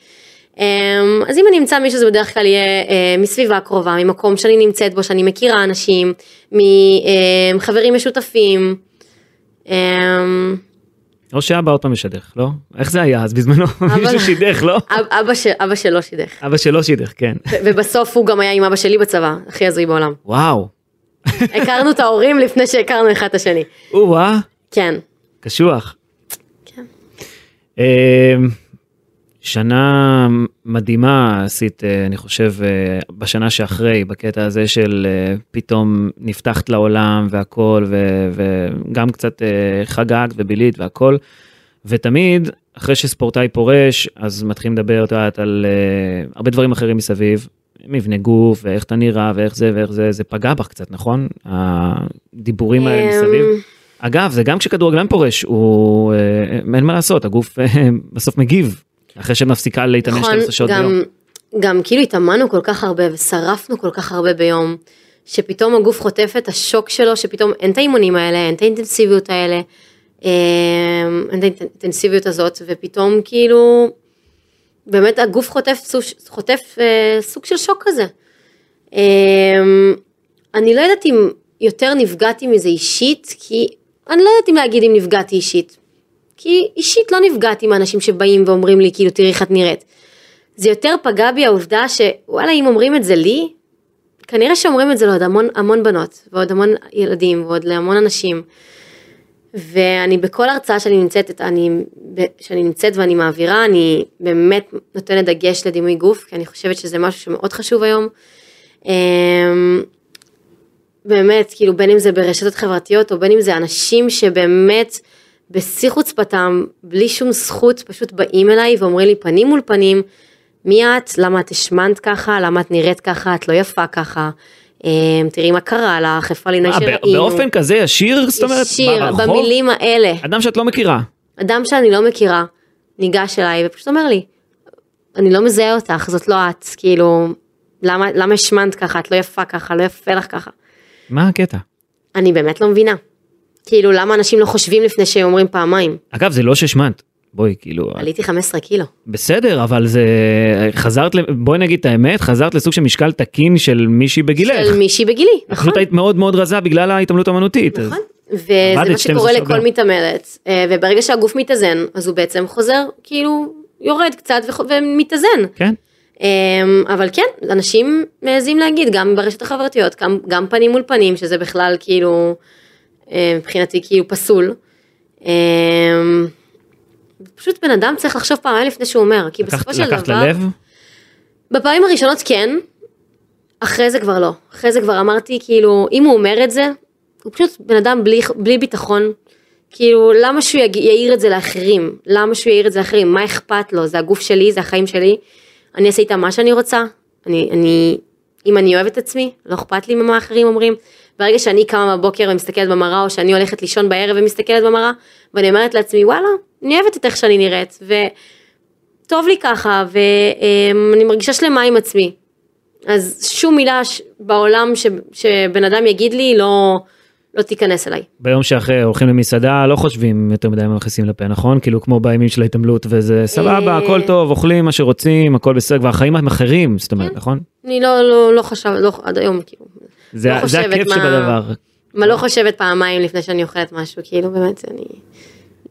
S3: אמ, אז אם אני אמצא מישהו זה בדרך כלל יהיה אה, מסביבה קרובה ממקום שאני נמצאת בו שאני מכירה אנשים מחברים משותפים. אמ,
S2: או שאבא עוד פעם משדך, לא? איך זה היה אז בזמנו? <laughs> מישהו שידך, לא?
S3: אבא, ש... אבא שלו שידך.
S2: אבא שלו שידך, כן.
S3: ובסוף הוא גם היה עם אבא שלי בצבא, הכי הזוי בעולם.
S2: וואו.
S3: הכרנו את ההורים לפני שהכרנו אחד את השני.
S2: או-אה.
S3: כן.
S2: קשוח.
S3: כן.
S2: שנה מדהימה עשית, אה, אני חושב, אה, בשנה שאחרי, בקטע הזה של אה, פתאום נפתחת לעולם והכל, ו- וגם קצת חגגת ובילית והכל, ותמיד, אחרי שספורטאי פורש, אז מתחילים לדבר, את יודעת, על אה, הרבה דברים אחרים מסביב, מבנה גוף, ואיך אתה נראה, ואיך זה, ואיך זה, זה פגע בך קצת, נכון? הדיבורים האלה מסביב.
S3: אמ,
S2: אגב, זה גם כשכדורגלן פורש, הוא, אין מה לעשות, הגוף בסוף מגיב, אחרי שמפסיקה להתאמן
S3: נכון,
S2: 12 שעות
S3: גם,
S2: ביום.
S3: גם כאילו התאמנו כל כך הרבה ושרפנו כל כך הרבה ביום, שפתאום הגוף חוטף את השוק שלו, שפתאום אין את האימונים האלה, אין את האינטנסיביות האלה, אמ, אין את האינטנסיביות הזאת, ופתאום כאילו, באמת הגוף חוטף, חוטף אה, סוג של שוק כזה. אמ, אני לא יודעת אם יותר נפגעתי מזה אישית, כי אני לא יודעת אם להגיד אם נפגעתי אישית. כי אישית לא נפגעתי מאנשים שבאים ואומרים לי כאילו תראי איך את נראית. זה יותר פגע בי העובדה שוואלה אם אומרים את זה לי, כנראה שאומרים את זה לעוד המון המון בנות ועוד המון ילדים ועוד להמון אנשים. ואני בכל הרצאה שאני נמצאת, אני, שאני נמצאת ואני מעבירה, אני באמת נותנת דגש לדימוי גוף, כי אני חושבת שזה משהו שמאוד חשוב היום. אמ, באמת, כאילו בין אם זה ברשתות חברתיות או בין אם זה אנשים שבאמת בשיא חוצפתם, בלי שום זכות, פשוט באים אליי ואומרים לי פנים מול פנים, מי את? למה את השמנת ככה? למה את נראית ככה? את לא יפה ככה? אמ, תראי מה קרה לך, איפה הלינה
S2: ב-
S3: שראינו.
S2: באופן כזה ישיר, זאת אומרת,
S3: ישיר,
S2: ברחוב?
S3: במילים האלה.
S2: אדם שאת לא מכירה.
S3: אדם שאני לא מכירה ניגש אליי ופשוט אומר לי, אני לא מזהה אותך, זאת לא את, כאילו, למה השמנת ככה, את לא יפה ככה, לא יפה לך ככה.
S2: מה הקטע?
S3: אני באמת לא מבינה. כאילו, למה אנשים לא חושבים לפני שהם אומרים פעמיים?
S2: אגב, זה לא שהשמנת. בואי, כאילו,
S3: עליתי 15 קילו.
S2: בסדר, אבל זה... חזרת, בואי נגיד את האמת, חזרת לסוג של משקל תקין של מישהי בגילך.
S3: של מישהי בגילי, נכון?
S2: פשוט היית מאוד מאוד רזה בגלל ההתעמלות האמנותית. אז-
S3: נכון. וזה
S2: עבדת
S3: מה
S2: 12
S3: שקורה לכל
S2: ביום.
S3: מתעמלת, אה, וברגע שהגוף מתאזן, אז הוא בעצם חוזר, כאילו, יורד קצת ומתאזן.
S2: כן.
S3: אמ, אבל כן, אנשים מעזים להגיד, גם ברשת החברתיות, גם, גם פנים מול פנים, שזה בכלל כאילו, מבחינתי כאילו פסול. אמ, פשוט בן אדם צריך לחשוב פעמיים לפני שהוא אומר, כי
S2: לקחת-
S3: בסופו של
S2: לקחת
S3: דבר,
S2: ללב?
S3: בפעמים הראשונות כן, אחרי זה כבר לא. אחרי זה כבר אמרתי, כאילו, אם הוא אומר את זה, הוא פשוט בן אדם בלי, בלי ביטחון. כאילו, למה שהוא יג- יעיר את זה לאחרים? למה שהוא יעיר את זה לאחרים? מה אכפת לו? זה הגוף שלי, זה החיים שלי. אני אעשה איתם מה שאני רוצה. אני, אני, אם אני אוהבת את עצמי, לא אכפת לי ממה האחרים אומרים. ברגע שאני קמה בבוקר ומסתכלת במראה, או שאני הולכת לישון בערב ומסתכלת במראה, ואני אומרת לעצמי, וואלה, אני אוהבת את איך שאני נראית, וטוב לי ככה, ואני מרגישה שלמה עם עצמי. אז שום מילה בעולם ש, שבן אדם יגיד לי לא, לא תיכנס אליי.
S2: ביום שאחרי הולכים למסעדה לא חושבים יותר מדי מה מכניסים לפה נכון כאילו כמו בימים של ההתעמלות וזה סבבה
S3: אה.
S2: הכל טוב אוכלים מה שרוצים הכל בסדר כבר החיים הם אחרים זאת אומרת
S3: כן.
S2: נכון
S3: אני לא, לא, לא חשב, לא, עד היום כאילו,
S2: זה
S3: לא
S2: זה הכיף
S3: מה-
S2: שבדבר
S3: מה לא חושבת פעמיים לפני שאני אוכלת משהו, כאילו באמת אני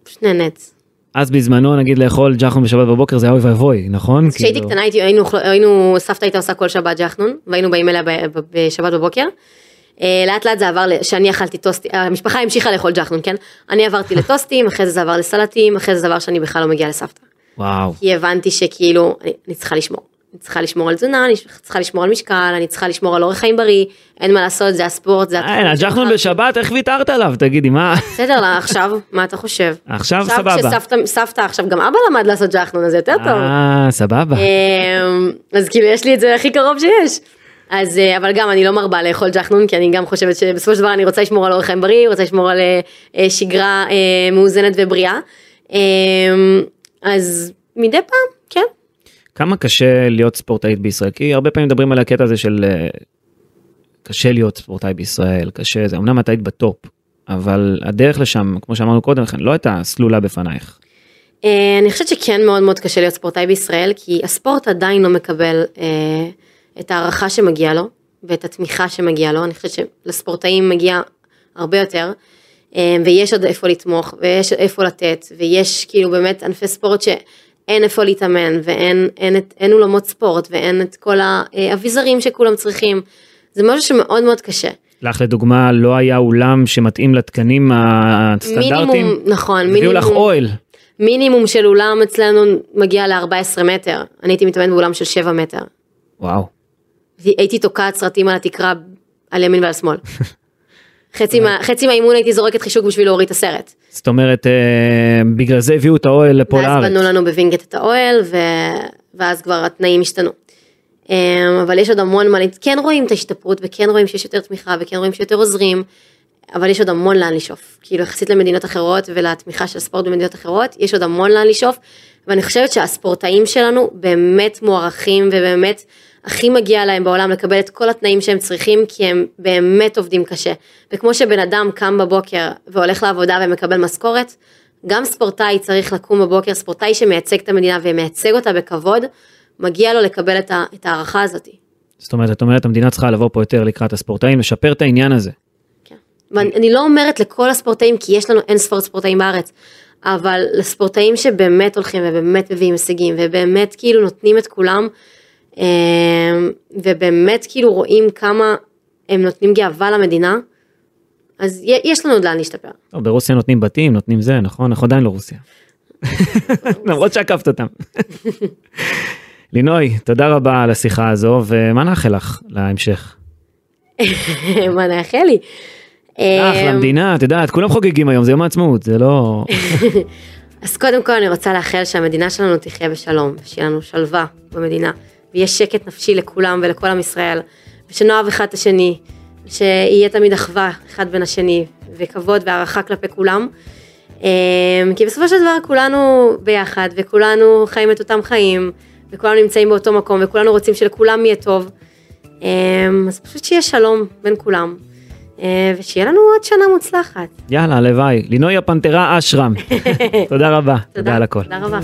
S3: פשוט נהנית.
S2: אז בזמנו נגיד לאכול ג'חנון בשבת בבוקר זה היה אוי ואבוי נכון
S3: כשהייתי
S2: כאילו,
S3: קטנה היינו, סבתא הייתה עושה כל שבת ג'חנון, והיינו באים אליה בשבת בבוקר. אה, לאט לאט זה עבר, שאני אכלתי טוסטים, המשפחה המשיכה לאכול ג'חנון, כן? אני עברתי לטוסטים, אחרי זה זה עבר לסלטים, אחרי זה זה עבר שאני בכלל לא מגיעה לסבתא.
S2: וואו
S3: כי הבנתי שכאילו, אני, אני צריכה לשמור. אני צריכה לשמור על תזונה, אני צריכה לשמור על משקל, אני צריכה לשמור על אורח חיים בריא, אין מה לעשות, זה הספורט, זה
S2: אין, הג'חנון בשבת איך ויתרת עליו תגידי מה
S3: בסדר, לא, עכשיו, מה אתה חושב?
S2: עכשיו סבבה
S3: כשסבתא, סבתא, עכשיו גם אבא למד לעשות ג'חנון, אז יותר טוב.
S2: אה סבבה
S3: אמ, אז כאילו יש לי את זה הכי קרוב שיש. אז אה, אבל גם אני לא מרבה לאכול ג'חנון כי אני גם חושבת שבסופו של דבר אני רוצה לשמור על אורח חיים בריא, רוצה לשמור על אה, אה, שגרה מאוזנת ובריאה. אמ, אז מדי פעם, כן.
S2: כמה קשה להיות ספורטאית בישראל כי הרבה פעמים מדברים על הקטע הזה של קשה להיות ספורטאי בישראל קשה זה אמנם את היית בטופ אבל הדרך לשם כמו שאמרנו קודם לכן לא הייתה סלולה בפנייך.
S3: אני חושבת שכן מאוד מאוד קשה להיות ספורטאי בישראל כי הספורט עדיין לא מקבל אה, את ההערכה שמגיעה לו ואת התמיכה שמגיעה לו, אני חושבת שלספורטאים מגיע הרבה יותר. אה, ויש עוד איפה לתמוך ויש איפה לתת ויש כאילו באמת ענפי ספורט שאין איפה להתאמן ואין אין, את- אין אולמות ספורט ואין את כל האביזרים שכולם צריכים. זה משהו שמאוד מאוד קשה.
S2: לך לדוגמה לא היה אולם שמתאים לתקנים הסטנדרטיים.
S3: מינימום, נכון,
S2: הביאו לך. אוהל.
S3: מינימום של אולם אצלנו מגיע ל-14 מטר, אני הייתי מתאמן באולם של 7 מטר.
S2: וואו.
S3: הייתי תוקעת סרטים על התקרה על ימין ועל שמאל. <laughs> חצי, מה, חצי מהאימון הייתי זורקת חישוק בשביל להוריד את הסרט.
S2: זאת אומרת, אה, בגלל זה הביאו את האוהל לפה
S3: ואז
S2: לארץ.
S3: בנו לנו בווינגייט את האוהל, ו... ואז כבר התנאים השתנו. אמ, אבל יש עוד המון מה, כן רואים את ההשתפרות, וכן רואים שיש יותר תמיכה, וכן רואים שיותר עוזרים, אבל יש עוד המון לאן לשאוף. כאילו יחסית למדינות אחרות ולתמיכה של ספורט במדינות אחרות, יש עוד המון לאן לשאוף, ואני חושבת שהספורטאים שלנו באמת מוערכים, ובאמת הכי מגיע להם בעולם לקבל את כל התנאים שהם צריכים, כי הם באמת עובדים קשה. וכמו שבן אדם קם בבוקר והולך לעבודה ומקבל משכורת, גם ספורטאי צריך לקום בבוקר, ספורטאי שמייצג את המדינה ומייצג אותה בכבוד, מגיע לו לקבל את, ה, את ההערכה הזאת.
S2: זאת אומרת, את אומרת, המדינה צריכה לבוא פה יותר לקראת הספורטאים, לשפר את העניין הזה.
S3: כן. ואני לא אומרת לכל הספורטאים, כי יש לנו אין ספורט ספורטאים בארץ, אבל לספורטאים שבאמת הולכים ובאמת מביאים הישגים, ובאמת כאילו נותנים את כולם, ובאמת כאילו רואים כמה הם נותנים גאווה למדינה, אז יש לנו עוד לאן להשתפר.
S2: טוב, ברוסיה נותנים בתים, נותנים זה, נכון? אנחנו עדיין לא רוסיה. <laughs> למרות שעקפת אותם. <laughs> לינוי, תודה רבה על השיחה הזו, ומה נאחל לך להמשך? <laughs>
S3: מה נאחל לי?
S2: לך, למדינה, את יודעת, כולם חוגגים היום, זה יום העצמאות, זה לא...
S3: אז קודם כל אני רוצה לאחל שהמדינה שלנו תחיה בשלום, שיהיה לנו שלווה במדינה, ויהיה שקט נפשי לכולם ולכל עם ישראל, ושנאהב אחד את השני, שיהיה תמיד אחווה אחד בין השני, וכבוד והערכה כלפי כולם. אמ, כי בסופו של דבר כולנו ביחד, וכולנו חיים את אותם חיים, וכולנו נמצאים באותו מקום, וכולנו רוצים שלכולם יהיה טוב. אמ, אז פשוט שיהיה שלום בין כולם, אה, ושיהיה לנו עוד שנה מוצלחת.
S2: יאללה, הלוואי. לינוי הפנתרה אשרם. <laughs> תודה רבה, תודה על הכל.
S3: תודה רבה.